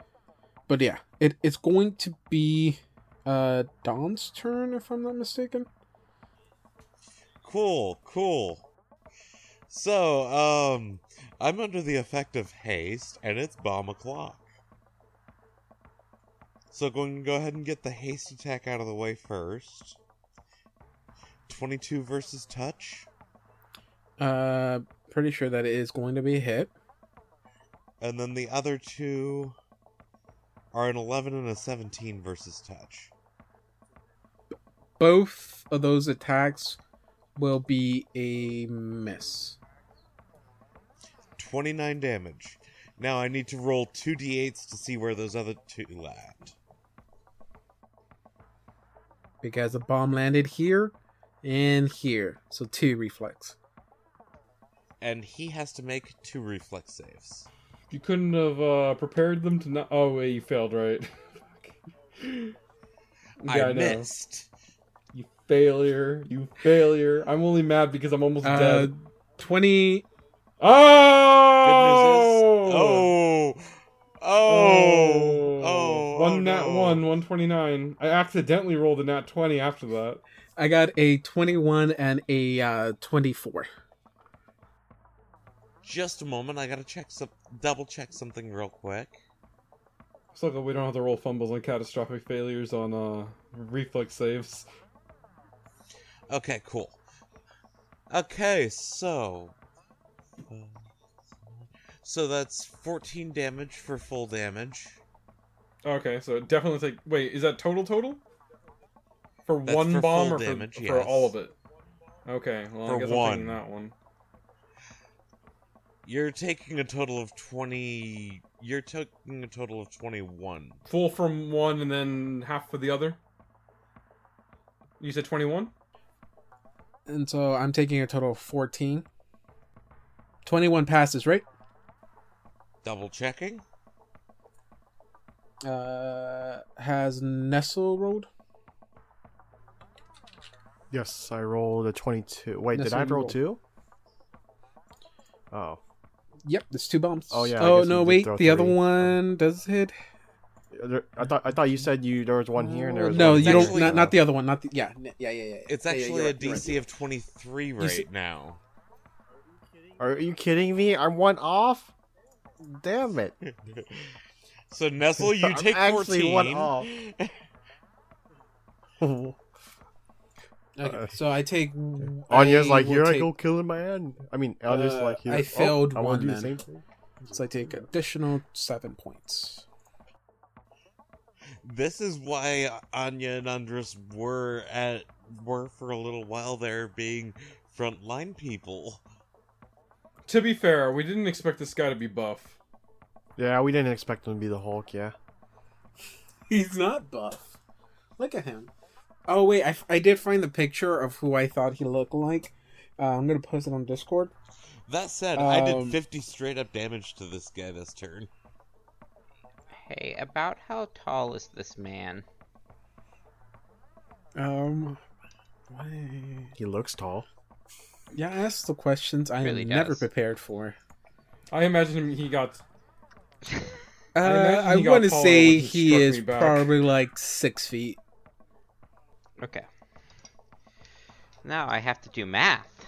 but yeah it, it's going to be uh Don's turn if I'm not mistaken Cool, cool. So, um, I'm under the effect of haste, and it's bomb o'clock. So, going to go ahead and get the haste attack out of the way first. 22 versus touch, uh pretty sure that it is going to be a hit and then the other two are an 11 and a 17 versus touch. both of those attacks will be a miss. 29 damage. Now I need to roll 2d8s to see where those other two land. Because the bomb landed here and here. So two reflex. And he has to make two reflex saves. You couldn't have uh, prepared them to not. Oh wait, you failed, right? yeah, I know. missed. You failure. You failure. I'm only mad because I'm almost Uh, dead. 20. Oh! Oh! Oh! Oh! Oh! One oh, nat no. one, one twenty nine. I accidentally rolled a nat twenty after that. I got a 21 and a uh, 24. Just a moment, I gotta check some, double check something real quick. So glad we don't have to roll fumbles and catastrophic failures on uh reflex saves. Okay, cool. Okay, so. uh, So that's 14 damage for full damage. Okay, so definitely take. Wait, is that total total? For That's one for bomb or for, damage, for yes. all of it? Okay, well For I guess one. I'm taking that one. You're taking a total of 20. You're taking a total of 21. Full from one and then half for the other. You said twenty one. And so I'm taking a total of 14. 21 passes, right? Double checking. Uh, has Nestle rolled? Yes, I rolled a 22. Wait, That's did I what have to you roll rolled. two? Oh. Yep, there's two bombs. Oh, yeah, I Oh no, wait. throw The other one does hit. There- I thought I thought you said you there was one here and there was no, one you don't. actually- Not, not the other one. Not the. Yeah, yeah, yeah, yeah. It's Yeah, yeah, actually you're a right, you're right. DC of 23 right see- now. Are you kidding me? I'm one off. Damn it! So Nestle, you I'm take actually 14. one off. Okay, Uh, so I take. Anya's I like, will here I go killing my end. I mean, Anya's Uh, like, here. I oh, failed I wanna one do the same thing. So I take additional seven points. This is why Anya and Andres were at were for a little while there being frontline people. To be fair, we didn't expect this guy to be buff. Yeah, we didn't expect him to be the Hulk. Yeah. He's not buff. Look at him. Oh wait, I, I did find the picture of who I thought he looked like. Uh, I'm gonna post it on Discord. That said, I Um, did 50 straight up damage to this guy this turn. Hey, about how tall is this man? Um, why- He looks tall. yeah, ask the questions I am Really never prepared for. I imagine. He got. Uh, imagine I want to say he he is probably like six feet. Okay. Now I have to do math.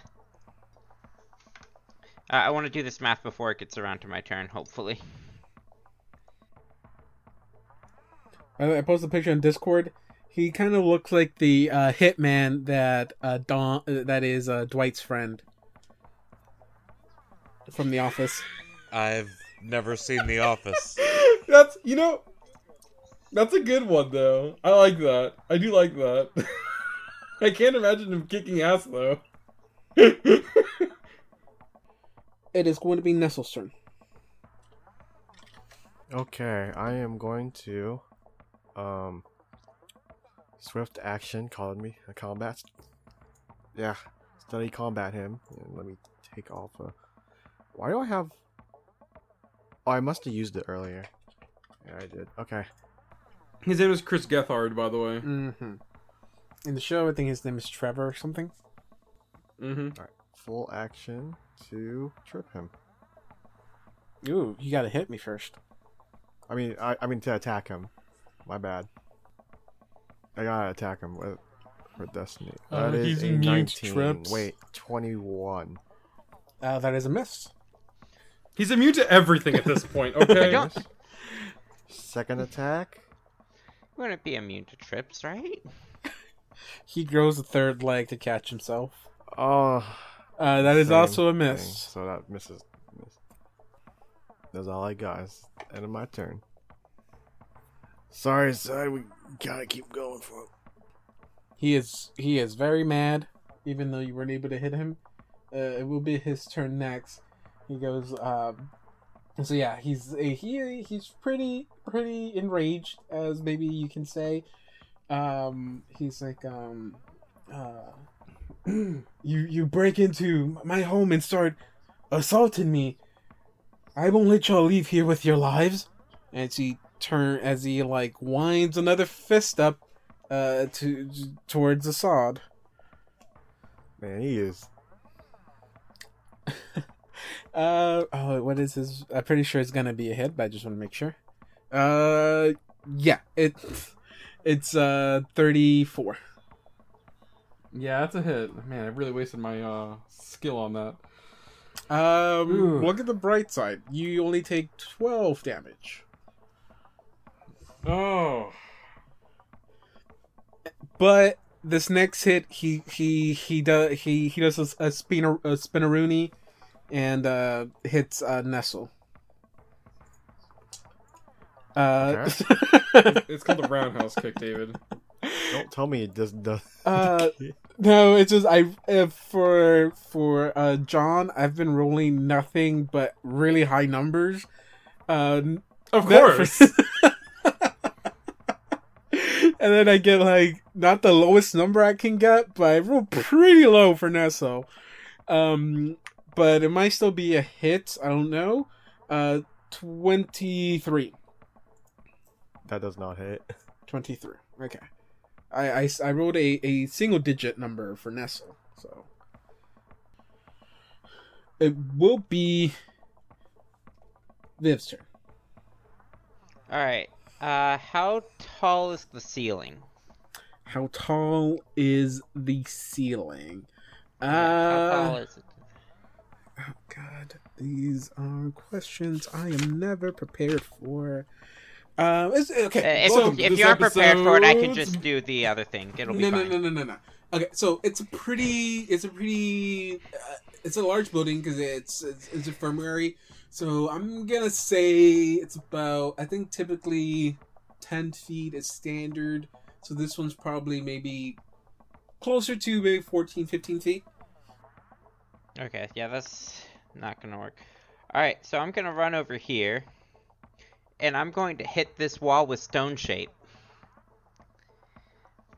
Uh, I want to do this math before it gets around to my turn, hopefully. I, I posted a picture on Discord. He kind of looks like the uh, hitman that uh, Don uh, that is uh, Dwight's friend from The Office. I've never seen The Office. That's you know. That's a good one though. I like that. I do like that. I can't imagine him kicking ass though. It is going to be Nestle's turn. Okay, I am going to, um, swift action. Called me a combat. Yeah, study combat him. And let me take off. A... Why do I have? Oh, I must have used it earlier. Yeah, I did. Okay. His name is Chris Gethard, by the way. Mm-hmm. In the show, I think his name is Trevor or something. Mm-hmm. All right. Full action to trip him. Ooh, you gotta hit me first. I mean, I, I mean to attack him. My bad. I gotta attack him with for destiny. Uh, That is he's a nineteen. trips. Wait, twenty-one. Uh, that is a miss. He's immune to everything at this point. Okay. Second attack. Wouldn't be immune to trips, right? He grows a third leg to catch himself. Oh, Uh, that is also a thing. miss. So that misses. Miss. That's all I got. It's end of my turn. Sorry, side. We gotta keep going for him. he is he is very mad, even though you weren't able to hit him. Uh, it will be his turn next. He goes. Um, so yeah, he's he he's pretty pretty enraged, as maybe you can say. Um, he's like, um, uh, you you break into my home and start assaulting me. I won't let y'all leave here with your lives. As he turn as he like winds another fist up, uh, to towards Assad. Man, he is. Uh oh, what is this? I'm pretty sure it's gonna be a hit, but I just want to make sure. Uh, yeah, it it's uh 34. Yeah, that's a hit. Man, I really wasted my uh skill on that. Um, Ooh. look at the bright side. You only take 12 damage. Oh. But this next hit, he he he does he he does a, a spinner a spinneroonie, and uh hits uh Nestle. Uh, It's called a roundhouse kick, David. Don't tell me it just does. uh, no, it's just I uh, for for uh John, I've been rolling nothing but really high numbers. Uh, Of That- course. and then I get like not the lowest number I can get, but I roll pretty low for Nesso. Um, but it might still be a hit. I don't know. Uh, twenty three. that does not hit. 23. Okay. I, I, I rolled a, a single digit number for Nestle, so. It will be Viv's turn. Alright. Uh, how tall is the ceiling? How tall is the ceiling? Uh, how tall is it? Oh god, these are questions I am never prepared for. Um, it's, Uh, okay. if, so- if you aren't prepared for it, I can just do the other thing. It'll be no, no, no, no, no, no. Okay, so it's a pretty, it's a pretty, uh, it's a large building because it's, it's it's infirmary. So I'm gonna say it's about, I think typically ten feet is standard. So this one's probably maybe closer to maybe 14, 15 feet. Okay, yeah, that's not gonna work. Alright, so I'm gonna run over here. And I'm going to hit this wall with stone shape.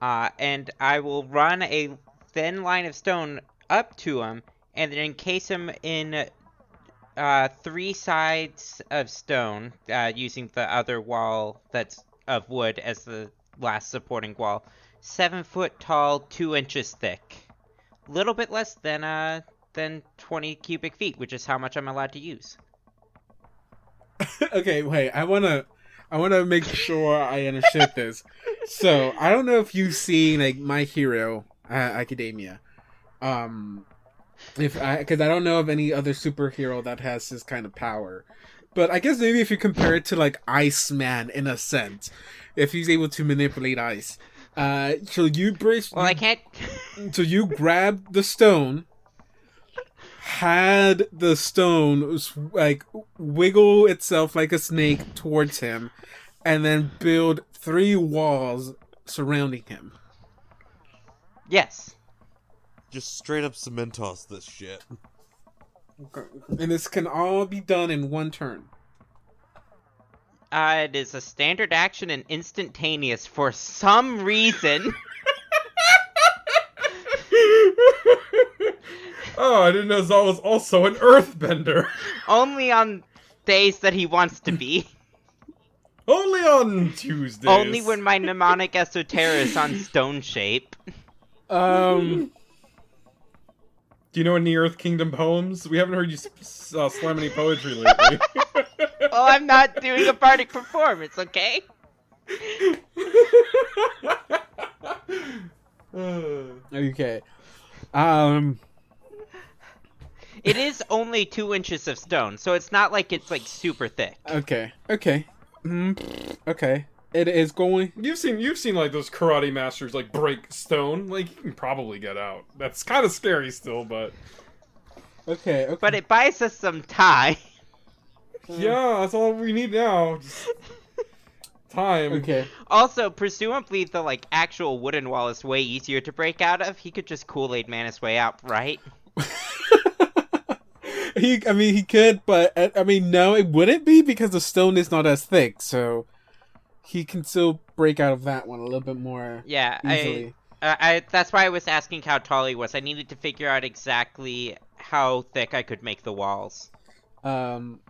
Uh, and I will run a thin line of stone up to him, and then encase him in uh, three sides of stone, uh, using the other wall that's of wood as the last supporting wall. Seven foot tall, two inches thick. A Little bit less than uh than 20 cubic feet, which is how much I'm allowed to use. okay, wait. I wanna, I wanna make sure I understood this. So I don't know if you've seen like My Hero uh, Academia, um, if I because I don't know of any other superhero that has this kind of power. But I guess maybe if you compare it to like Iceman in a sense, if he's able to manipulate ice, uh, so you brace. Well, I can't. So you grab the stone, had the stone like wiggle itself like a snake towards him, and then build three walls surrounding him. yes. Just straight up cement toss this shit. And this can all be done in one turn. Uh, it is a standard action and instantaneous for some reason. oh, I didn't know Zal was also an earthbender. only on days that he wants to be. Only on Tuesdays. Only when my mnemonic esoterra is on stone shape. Um, Do you know any Earth Kingdom poems? We haven't heard you uh, slam any poetry lately. Oh, I'm not doing a bardic performance, okay? Okay. Um, It is only two inches of stone, so it's not like it's like super thick. okay. Okay. Mm, okay. It is going. you've seen you've seen like those karate masters like break stone. Like you can probably get out. That's kind of scary still, but Okay. Okay. But it buys us some time. yeah, that's all we need now. Just time. Okay. Also, presumably the like actual wooden wall is way easier to break out of. He could just Kool Aid Man his way out, right? he, I mean, he could, but uh, I mean, no, it wouldn't be because the stone is not as thick, so he can still break out of that one a little bit more Yeah, I, easily. uh, I. That's why I was asking how tall he was. I needed to figure out exactly how thick I could make the walls. Um,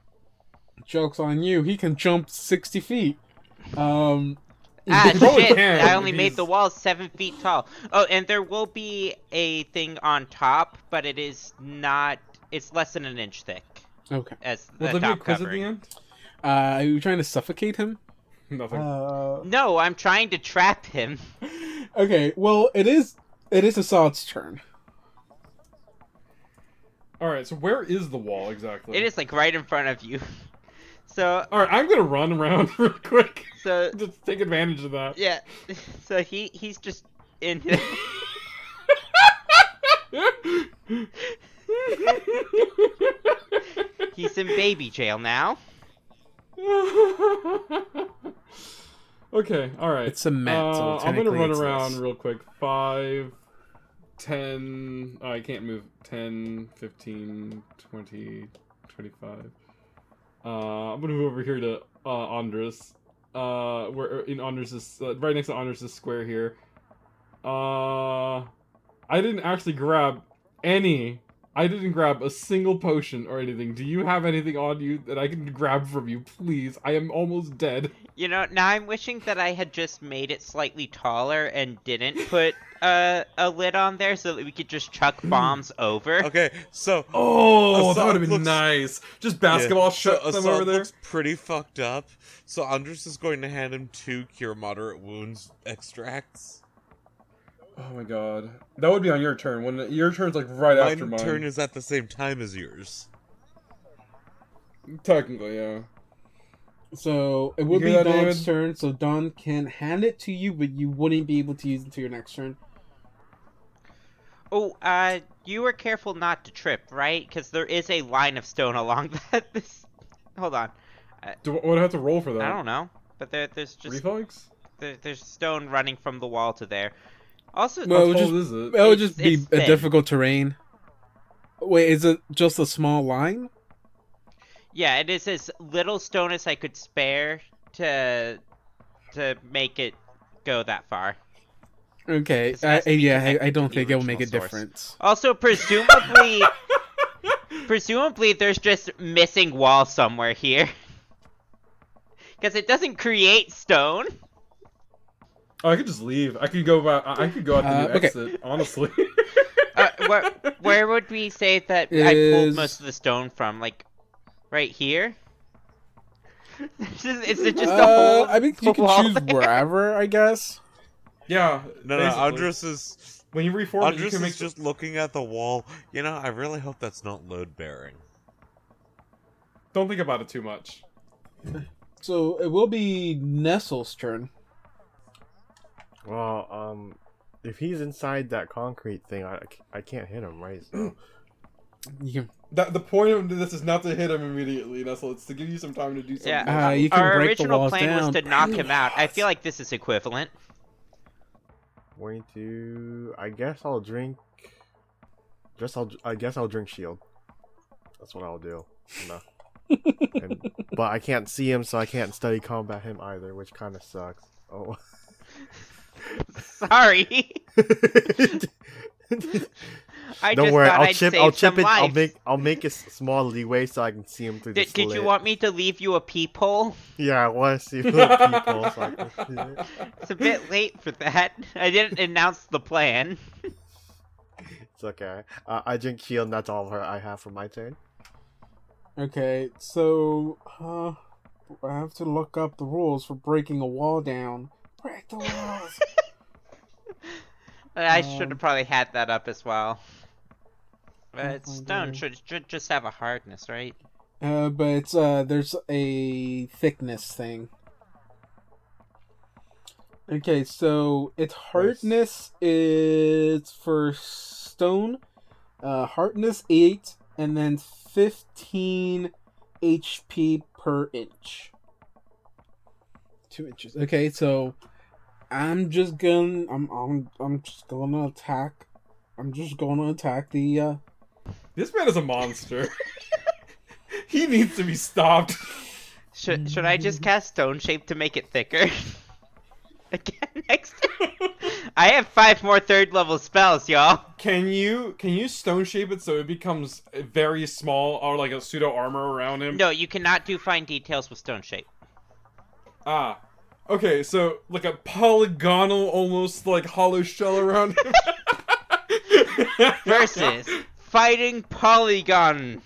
jokes on you. He can jump sixty feet. Um, Ah, shit! can I if only made the walls seven feet tall. Oh, and there will be a thing on top, but it is not. It's less than an inch thick okay. as Will the there be a top quiz at the end? Uh, are you trying to suffocate him? Nothing. Uh, No, I'm trying to trap him. okay. Well, it is. It is Assad's turn. All right. So where is the wall exactly? It is like right in front of you. So, All right. I'm gonna run around real quick. so Just take advantage of that. yeah. So he he's just in. His... He's in baby jail now. okay. All right. It's a so Uh, I'm gonna run around less. real quick. Five, ten. Oh, I can't move. 10, 15, 20, 25. Uh, I'm gonna move over here to uh, Andres. Uh, where in Andres' uh, right next to Andres' square here. Uh, I didn't actually grab any. I didn't grab a single potion or anything. Do you have anything on you that I can grab from you, please? I am almost dead. You know, now I'm wishing that I had just made it slightly taller and didn't put uh, a lid on there so that we could just chuck bombs over. Okay, so Oh, Assad that would have been looks- nice. Just basketball yeah, shut so them over there. looks pretty fucked up. So Andres is going to hand him two cure moderate wounds extracts. Oh my god, that would be on your turn. When your turn's like right My after mine. My turn is at the same time as yours. Technically, yeah. So it would be that, Don's David? turn. So Don can hand it to you, but you wouldn't be able to use it until your next turn. Oh, uh, you were careful not to trip, right? Because there is a line of stone along that. This, hold on, Do what do I have to roll for that? I don't know, but there, there's just Reflex? there, there's stone running from the wall to there. Also, Well, it would just- is it? It would just be a difficult terrain. Wait, is it just a small line? yeah, it is as little stone as I could spare to to make it go that far. Okay, I, yeah, I, I don't think it will make a source. difference. Also, presumably, presumably there's just missing wall somewhere here. Because it doesn't create stone. Oh, I could just leave. I could go. By, I I could go out the Uh, new okay. exit. Honestly. Uh, where, where would we say that I pulled most of the stone from? Like, right here? Is it- is it just a Uh, hole? I mean, you can choose there? wherever, I guess. yeah. No, no, basically. Andres is When you reform it, you Andres can make is just looking at the wall. You know, I really hope that's not load bearing. Don't think about it too much. So it will be Nestle's turn. Well, um, if he's inside that concrete thing, I, I can't hit him, right? So, You can, That the point of this is not to hit him immediately, Nestle. It's to give you some time to do something. Yeah, Uh, you can our break the original walls plan was down. to knock him out. I feel like this is equivalent. going to. I guess I'll drink. Just I'll. I guess I'll drink shield. That's what I'll do. No. and, but I can't see him, so I can't study combat him either, which kind of sucks. Oh. Sorry. I Don't just worry, I'll I'd chip. save I'll chip some it. I'll make. I'll make a s- small leeway so I can see him through Did, the did you want me to leave you a peephole? Yeah, I want to see the people. So I can see it. It's a bit late for that. I didn't announce the plan. It's okay. Uh, I drink shield, and that's all her I have for my turn. okay, so uh, I have to look up the rules for breaking a wall down. Break the walls. I should Um, have probably had that up as well. It's stone should, should just have a hardness, right? uh, but it's uh, there's a thickness thing. Okay, so its hardness is for stone, uh, hardness eight, and then fifteen HP per inch. two inches. Okay, so I'm just gonna I'm I'm I'm just gonna attack. I'm just gonna attack the. uh This man is a monster. he needs to be stopped. Should should I just cast Stone Shape to make it thicker? Again next time. I have five more third level spells, y'all. Can you can you stone shape it so it becomes very small or like a pseudo armor around him? No, you cannot do fine details with Stone Shape. Ah. Okay, so like a polygonal almost like hollow shell around him. Versus Fighting Polygon.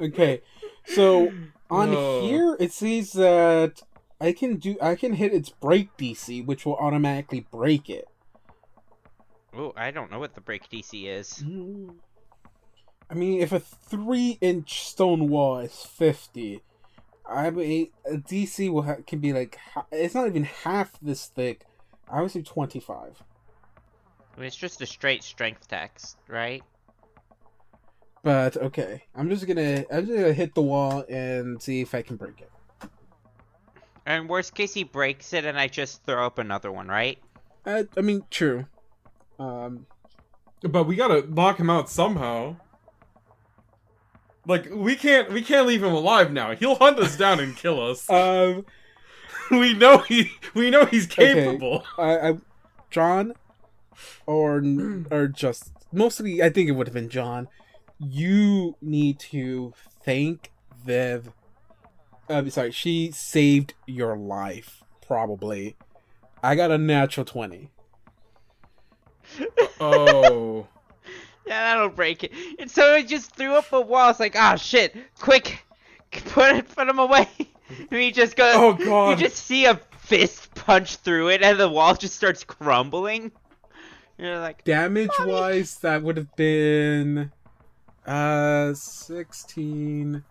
Okay, so on Oh. here it says that I can do I can hit its break DC, which will automatically break it. Oh, I don't know what the break DC is. Mm. I mean, if a three-inch stone wall is fifty, I mean a DC will ha- can be like it's not even half this thick. I would say twenty-five. I mean, it's just a straight strength text, right? But okay, I'm just gonna I'm just gonna hit the wall and see if I can break it. And worst case, he breaks it, and I just throw up another one, right? I, I mean, true. Um, but we gotta knock him out somehow. Like we can't we can't leave him alive now. He'll hunt us down and kill us. um, we know he we know he's Okay. capable. I, I John, or or just mostly, I think it would have been John. You need to thank Viv. I'm sorry, she saved your life. Probably. I got a natural twenty. Oh. Yeah, that'll break it. And so he just threw up a wall. It's like, ah, shit! Quick, put it, put him away. And he just goes. Oh, God. You just see a fist punch through it, and the wall just starts crumbling. You're like, Damage wise, that would have been uh 16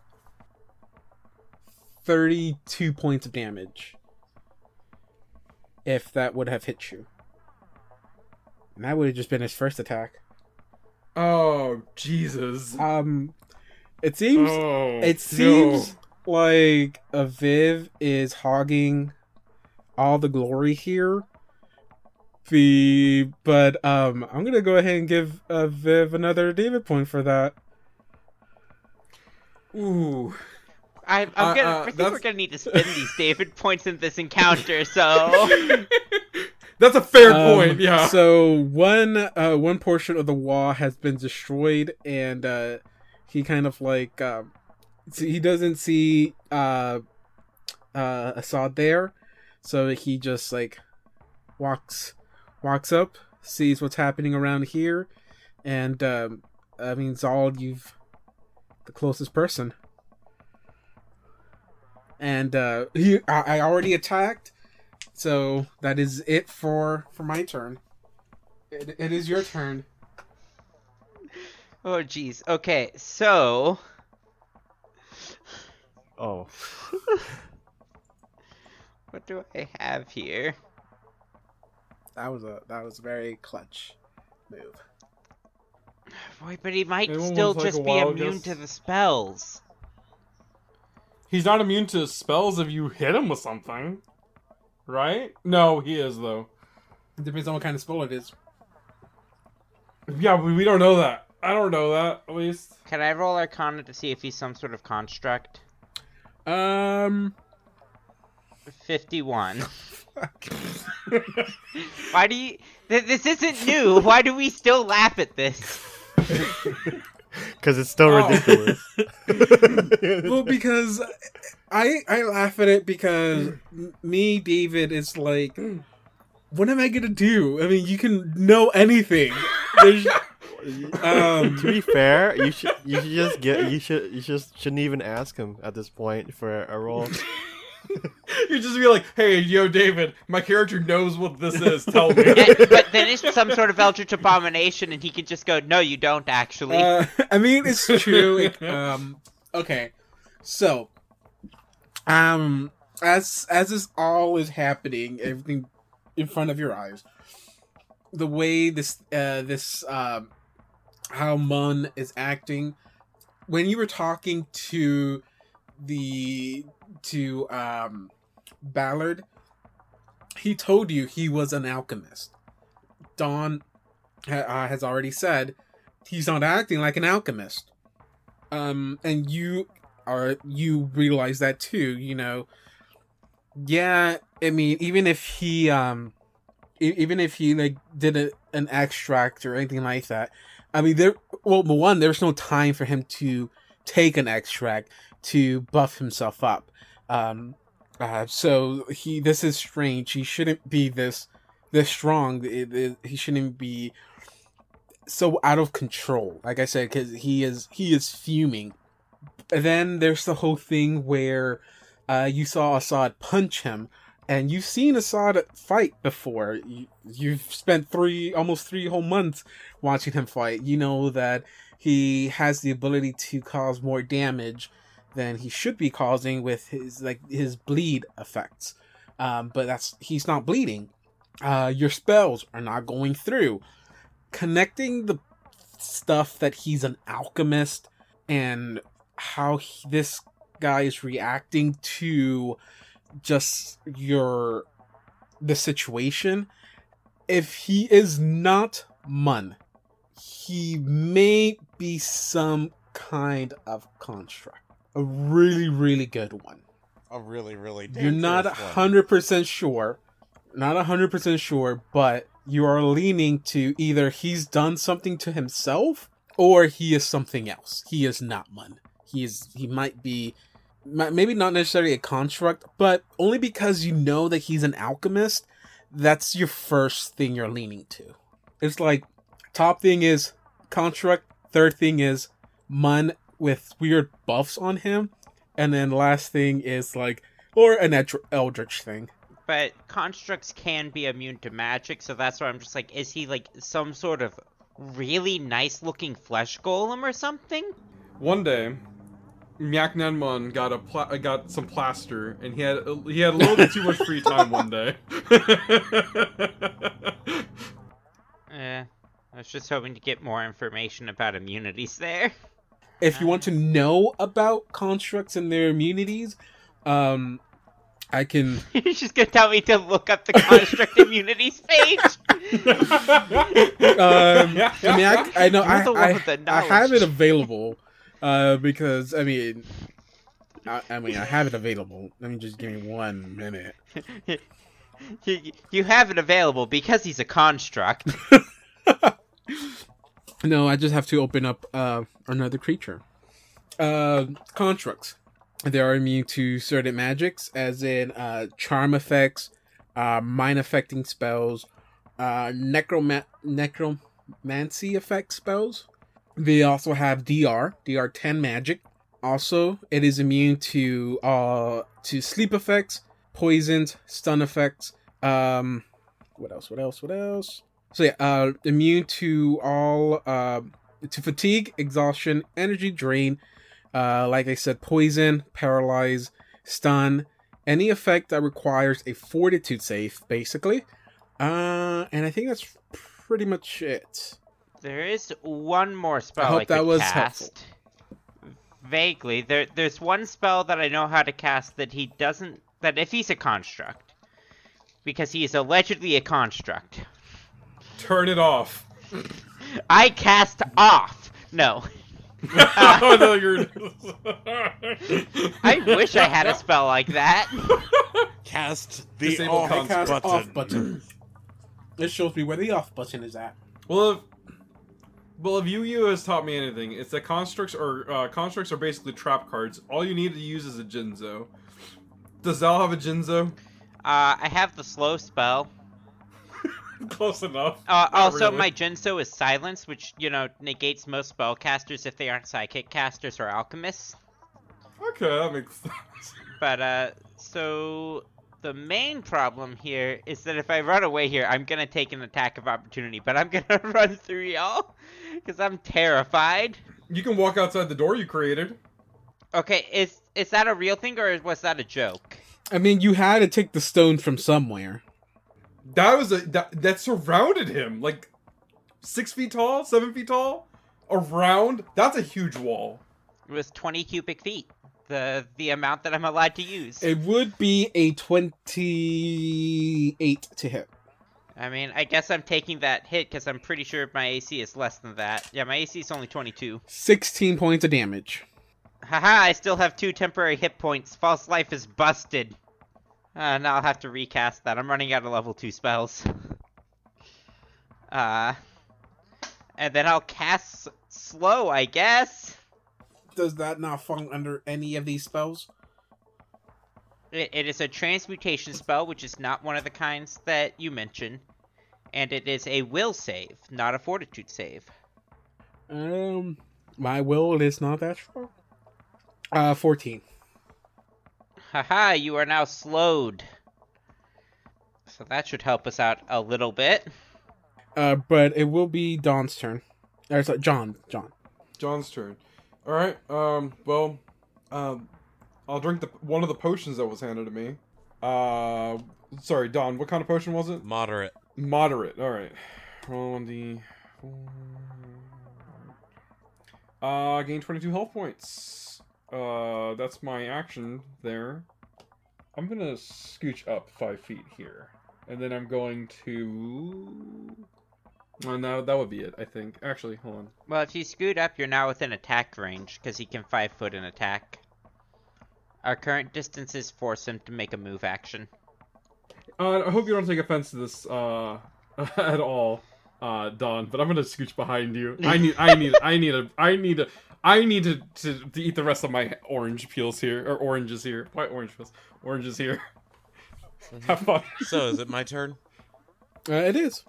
32 points of damage. If that would have hit you. And that would have just been his first attack. Oh Jesus. Um it seems Oh. it seems like a Viv is hogging all the glory here. The but um I'm gonna go ahead and give uh, Viv another David point for that. Ooh. I, I'm Uh, gonna. uh, I think that's- we're gonna need to spend these David points in this encounter. So That's a fair Um, point. Yeah. So one uh one portion of the wall has been destroyed and uh he kind of like um so he doesn't see uh uh Assad there. So he just like walks walks up, sees what's happening around here, and um I mean Zald you've the closest person. And uh he I, I already attacked. So that is it for for my turn. It, it is your turn. Oh jeez. Okay, so Oh, what do I have here? That was a that was a very clutch move. Boy, but he might Anyone still with, like, just be immune guess? to the spells. He's not immune to spells if you hit him with something. Right? No, he is though. It depends on what kind of spell it is. Yeah, we, we don't know that. I don't know that at least. Can I roll Arcana to see if he's some sort of construct? Um, Fifty-one. Why do you? Th- this isn't new. Why do we still laugh at this? because it's still Oh. ridiculous. well, because I I laugh at it because me David is like, what am I gonna do? I mean, you can know anything. Um, to be fair, you should you should just get you should you just shouldn't even ask him at this point for a roll. you just be like, "Hey, yo, David, my character knows what this is. Tell me." Eh, but then it's some sort of eldritch abomination, and he can just go, "No, you don't actually." Uh, I mean, it's true. It, um, okay, so, um, as as this all is happening, everything in front of your eyes, the way this uh this um how Mun is acting, when you were talking to the to um Ballard, he told you he was an alchemist. Don uh, has already said he's not acting like an alchemist. Um, and you are you realize that too. You know, yeah. I mean, even if he um, even if he like did a, an extract or anything like that, I mean, there. Well, one, there's no time for him to take an extract to buff himself up. Um, uh, so he, this is strange. He shouldn't be this, this strong. It, it, he shouldn't be so out of control. Like I said, because he is, he is fuming. And then there's the whole thing where, uh, you saw Assad punch him, and you've seen Assad fight before. You, you've spent three, almost three whole months watching him fight. You know that he has the ability to cause more damage than he should be causing with his like his bleed effects. Um, but that's he's not bleeding. Uh, your spells are not going through. Connecting the stuff that he's an alchemist and how he, this guy is reacting to just your the situation. If he is not Mun, he may be some kind of construct. A really, really good one. A really, really You're not dangerous one. hundred percent sure, not hundred percent sure, but you are leaning to either he's done something to himself or he is something else. He is not Mun. He is. He might be, maybe not necessarily a construct, but only because you know that he's an alchemist. That's your first thing you're leaning to. It's like top thing is construct. Third thing is Mun with weird buffs on him, and then last thing is like or an Eldr- eldritch thing. But constructs can be immune to magic, so that's why I'm just like, is he like some sort of really nice looking flesh golem or something? One day, Myak Nenmon got a pla- uh, got some plaster, and he had he had a little bit too much free time one day. yeah, I was just hoping to get more information about immunities there. If you want to know about constructs and their immunities, um, I can. You're just gonna tell me to look up the construct immunities page? Um, I mean, I, I know I, I, I have it available, uh, because I mean, I, I mean, I have it available. Let me just give me one minute. you, you have it available because he's a construct. No, I just have to open up uh, another creature. Uh, constructs. They are immune to certain magics, as in uh, charm effects, uh, mind affecting spells, uh, necroma- necromancy effect spells. They also have DR, DR ten magic. Also, it is immune to uh to sleep effects, poisons, stun effects. Um, what else? What else? What else? So yeah, uh, immune to all uh, to fatigue, exhaustion, energy drain. Uh, like I said, poison, paralyze, stun, any effect that requires a fortitude save, basically. Uh, and I think that's pretty much it. There is one more spell I I, hope could that was cast. helpful. Vaguely, there there's one spell that I know how to cast that he doesn't. That if he's a construct, because he is allegedly a construct, Turn it off. I cast off. No, oh no, you're. I wish I had a spell like that. Cast the Disable off cons- Cast button. off button. it shows me where the off button is at. Well, if, well, if Yu Yu has taught me anything, it's that constructs are uh, constructs are basically trap cards. All you need to use is a Jinzo. Does Zal have a Jinzo? Uh, I have the slow spell. Close enough. Uh, also, really. my Jinzo is silence, which you know negates most spellcasters if they aren't psychic casters or alchemists. Okay, that makes sense. But uh, so the main problem here is that if I run away here, I'm gonna take an attack of opportunity. But I'm gonna run through y'all because I'm terrified. You can walk outside the door you created. Okay, is is that a real thing or was that a joke? I mean, you had to take the stone from somewhere. That was a that, that surrounded him like six feet tall, seven feet tall, around. That's a huge wall. It was 20 cubic feet. the the amount that I'm allowed to use. It would be a 28 to hit. I mean, I guess I'm taking that hit because I'm pretty sure my AC is less than that. Yeah, my AC is only 22. 16 points of damage. Haha, I still have two temporary hit points. False life is busted. Uh, now I'll have to recast that. I'm running out of level 2 spells. Uh, and then I'll cast slow, I guess. Does that not fall under any of these spells? It, it is a transmutation spell, which is not one of the kinds that you mentioned. And it is a will save, not a fortitude save. Um, my will is not that strong. Uh, 14. Haha, you are now slowed. So that should help us out a little bit. Uh, but it will be Don's turn. Or sorry, John. John. John's turn. All right. Um. Well. Um. I'll drink the one of the potions that was handed to me. Uh. Sorry, Don. What kind of potion was it? Moderate. Moderate. All right. Roll on the. Uh, gain twenty-two health points. Uh, that's my action there. I'm gonna scooch up five feet here, and then I'm going to. Oh, no, that would be it. I think. Actually, hold on. Well, if you scoot up, you're now within attack range, because he can 5 foot and attack. Our current distances force him to make a move action. Uh, I hope you don't take offense to this uh, at all, uh, Don. But I'm gonna scooch behind you. I need, I need, I need a, I need a, I need to, to, to eat the rest of my orange peels here, or oranges here. Why orange peels? Oranges here. Have fun. So is it my turn? Uh, it is.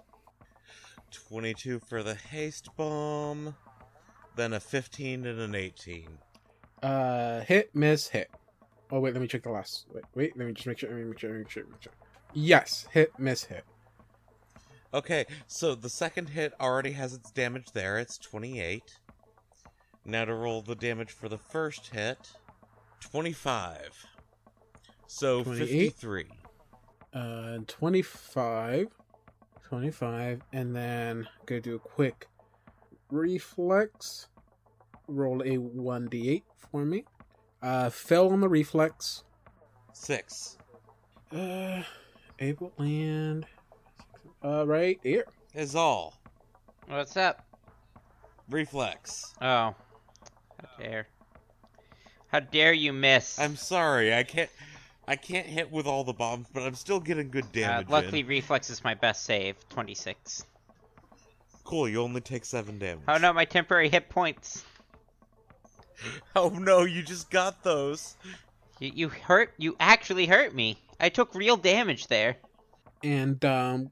22 for the haste bomb, then a 15 and an 18. Uh, hit, miss, hit. Oh wait, let me check the last. Wait, wait. Let me just make sure. Let me make sure. Let me make sure. Make sure. Yes, hit, miss, hit. Okay, so the second hit already has its damage there. It's 28. Now to roll the damage for the first hit 25. So 28? 53. Uh, 25. 25. And then go do a quick reflex. Roll a 1d8 for me. Uh, fell on the reflex. 6. Uh, able land. Uh, right here. Is all. What's up? Reflex. Oh. How dare. How dare you miss? I'm sorry, I can't. I can't hit with all the bombs, but I'm still getting good uh, damage. luckily, in. reflex is my best save. 26. cool. You only take seven damage. Oh no, my temporary hit points. Oh no, you just got those. You, you hurt. You actually hurt me. I took real damage there. And, um,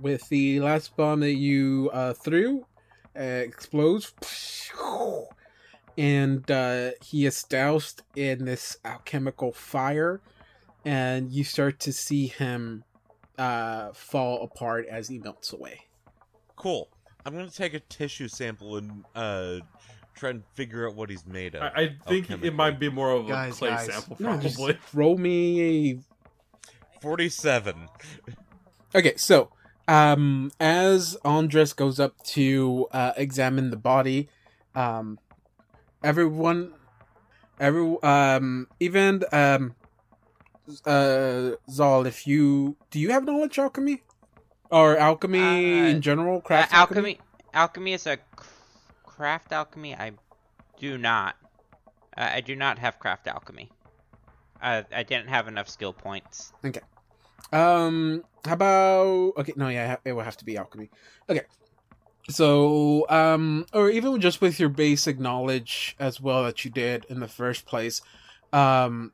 with the last bomb that you, uh, threw, uh, explodes. And, uh, he is doused in this alchemical fire. And you start to see him, uh, fall apart as he melts away. Cool. I'm gonna take a tissue sample and uh try and figure out what he's made of. I, I think it might be more of a Guys, clay guys. sample, No, just probably. roll me a Forty-seven. Okay, so um as Andres goes up to uh examine the body, um everyone every um even um uh Zal, if you do you have knowledge alchemy? Or alchemy Uh, in general, Uh, craft alchemy. Alchemy is a craft alchemy. I do not. Uh, I do not have craft alchemy. Uh, I didn't have enough skill points. Okay. Um, how about okay? No, yeah, it will have to be alchemy. Okay, so um, or even just with your basic knowledge as well that you did in the first place, um.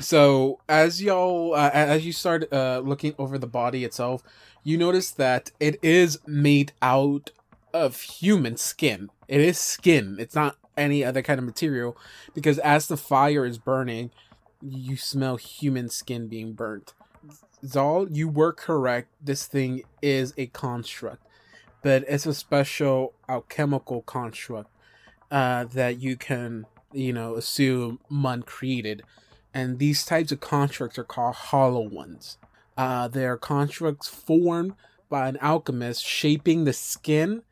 So as y'all, uh, as you start uh, looking over the body itself, you notice that it is made out of human skin. It is skin. It's not any other kind of material because as the fire is burning, you smell human skin being burnt. Zal, you were correct. This thing is a construct, but it's a special alchemical construct uh, that you can, you know, assume Mun created. And these types of constructs are called hollow ones. Uh, they are constructs formed by an alchemist shaping the skin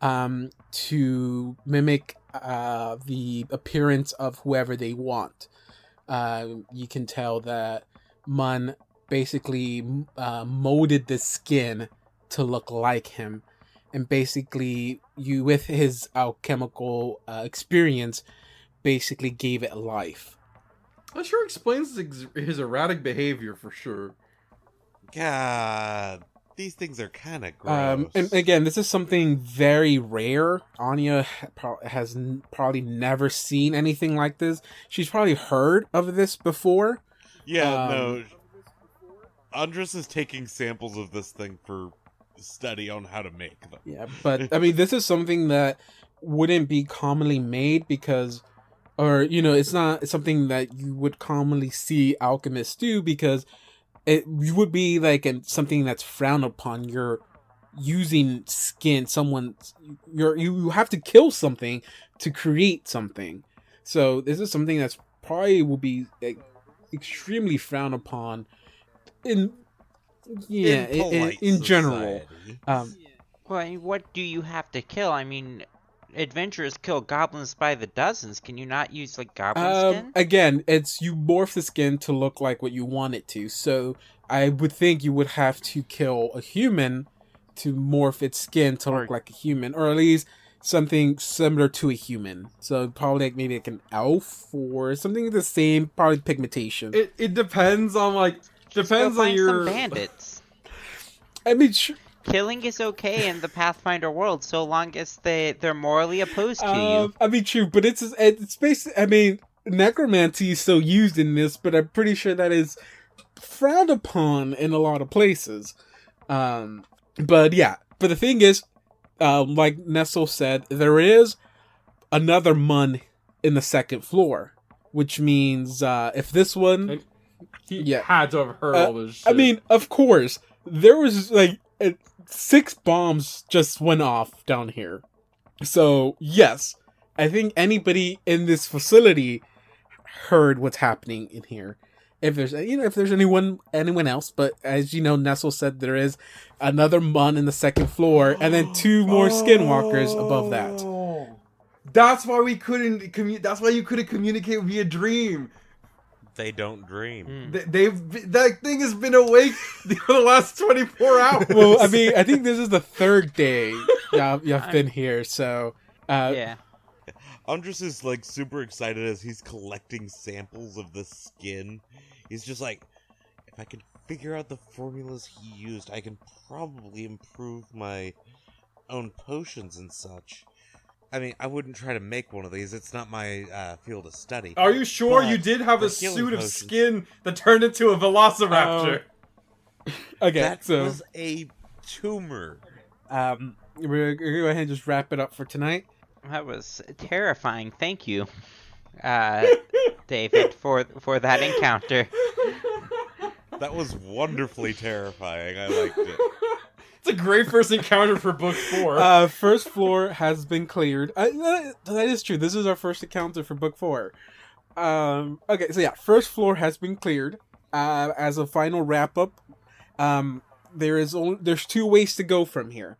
um, to mimic uh, the appearance of whoever they want. Uh, you can tell that Mun basically uh, molded the skin to look like him, and basically, you with his alchemical uh, experience, basically gave it life. That sure explains his, his erratic behavior for sure. God, these things are kind of gross. Um, and again, this is something very rare. Anya pro- has n- probably never seen anything like this. She's probably heard of this before. yeah, um, no. Andres is taking samples of this thing for study on how to make them. Yeah, but I mean, this is something that wouldn't be commonly made because, or you know, it's not something that you would commonly see alchemists do because it would be like an, something that's frowned upon. You're using skin, someone, you're you have to kill something to create something. So this is something that's probably will be like, extremely frowned upon in yeah in, in, in general. Um, Well, I mean, what do you have to kill? I mean, adventurers kill goblins by the dozens. Can you not use like goblin Um, skin? again, it's you morph the skin to look like what you want it to. So I would think you would have to kill a human to morph its skin to look Or- like a human, or at least something similar to a human. So probably like maybe like an elf or something the same, probably pigmentation. It it depends on like Go depends on find your some bandits. I mean, sh- Killing is okay in the Pathfinder world so long as they they're morally opposed to um, you. I mean, true, but it's it's basically. I mean, necromancy is still used in this, but I'm pretty sure that is frowned upon in a lot of places. Um, but yeah, but the thing is, um, like Nestle said, there is another mun in the second floor, which means uh, if this one, And- he Yeah. had to have heard Uh, all this shit. I mean, of course, there was like uh, six bombs just went off down here. So, yes, I think anybody in this facility heard what's happening in here. If there's you know if there's anyone anyone else, but as you know, Nestle said there is another mun in the second floor, and then two more skinwalkers above that. Oh. That's why we couldn't commu- That's why you couldn't communicate via dream. They don't dream. Mm. They, they've that thing has been awake for the last twenty four hours. Well, I mean, I think this is the third day y'all, y'all been here, so uh, yeah. Andres is like super excited as he's collecting samples of the skin. He's just like, if I can figure out the formulas he used, I can probably improve my own potions and such. I mean, I wouldn't try to make one of these. It's not my uh, field of study. Are you sure But you did have a suit of potions- skin that turned into a velociraptor? okay, that so was a tumor. um, we're gonna go ahead and just wrap it up for tonight. That was terrifying. Thank you, uh, David, for for that encounter. That was wonderfully terrifying. I liked it. It's a great first encounter for book four. Uh, first floor has been cleared. Uh, that- is true. This is our first encounter for book four. Um, okay, so yeah, first floor has been cleared. Uh, as a final wrap up, um, there is only there's two ways to go from here.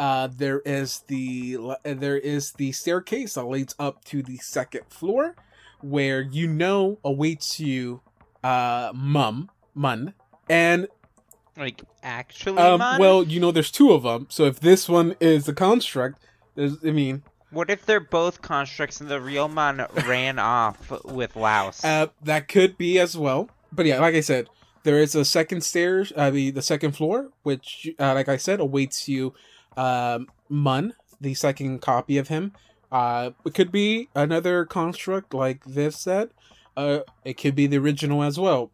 Uh, there is the there is the staircase that leads up to the second floor, where you know awaits you, uh, mum, mun, and Like actually, um, well, you know, there's two of them. So if this one is a construct, there's, I mean, what if they're both constructs and the real Mun ran off with Laos? uh, that could be as well. But yeah, like I said, there is a second stairs, uh, the the second floor, which, uh, like I said, awaits you, um, Mun, the second copy of him. Uh, it could be another construct like this said. Uh, it could be the original as well.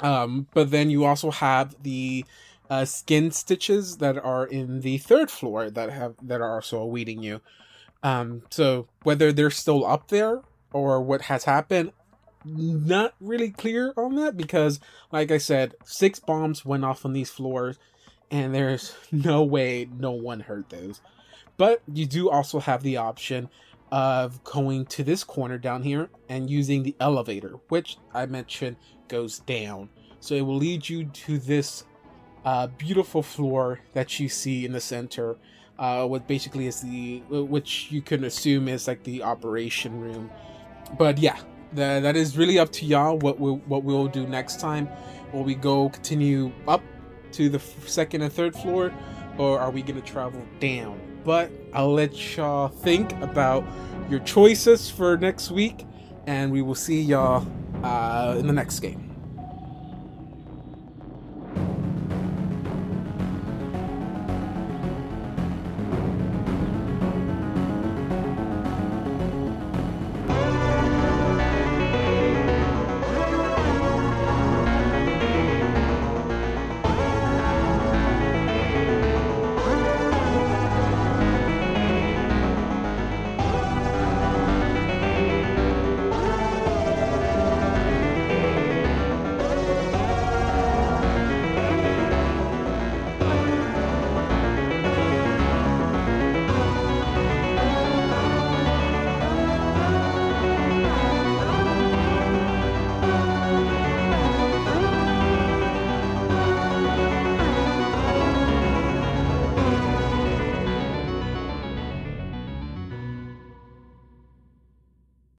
Um, but then you also have the uh, skin stitches that are in the third floor that have that are also awaiting you. Um, so whether they're still up there or what has happened, not really clear on that because, like I said, six bombs went off on these floors, and there's no way no one heard those. But you do also have the option of going to this corner down here and using the elevator, which I mentioned goes down. So it will lead you to this uh, beautiful floor that you see in the center uh, what basically is the which you can assume is like the operation room. But yeah, that that is really up to y'all. What we what we'll do next time. Will we go continue up to the second and third floor, or are we gonna travel down? But I'll let y'all think about your choices for next week, and we will see y'all uh, in the next game.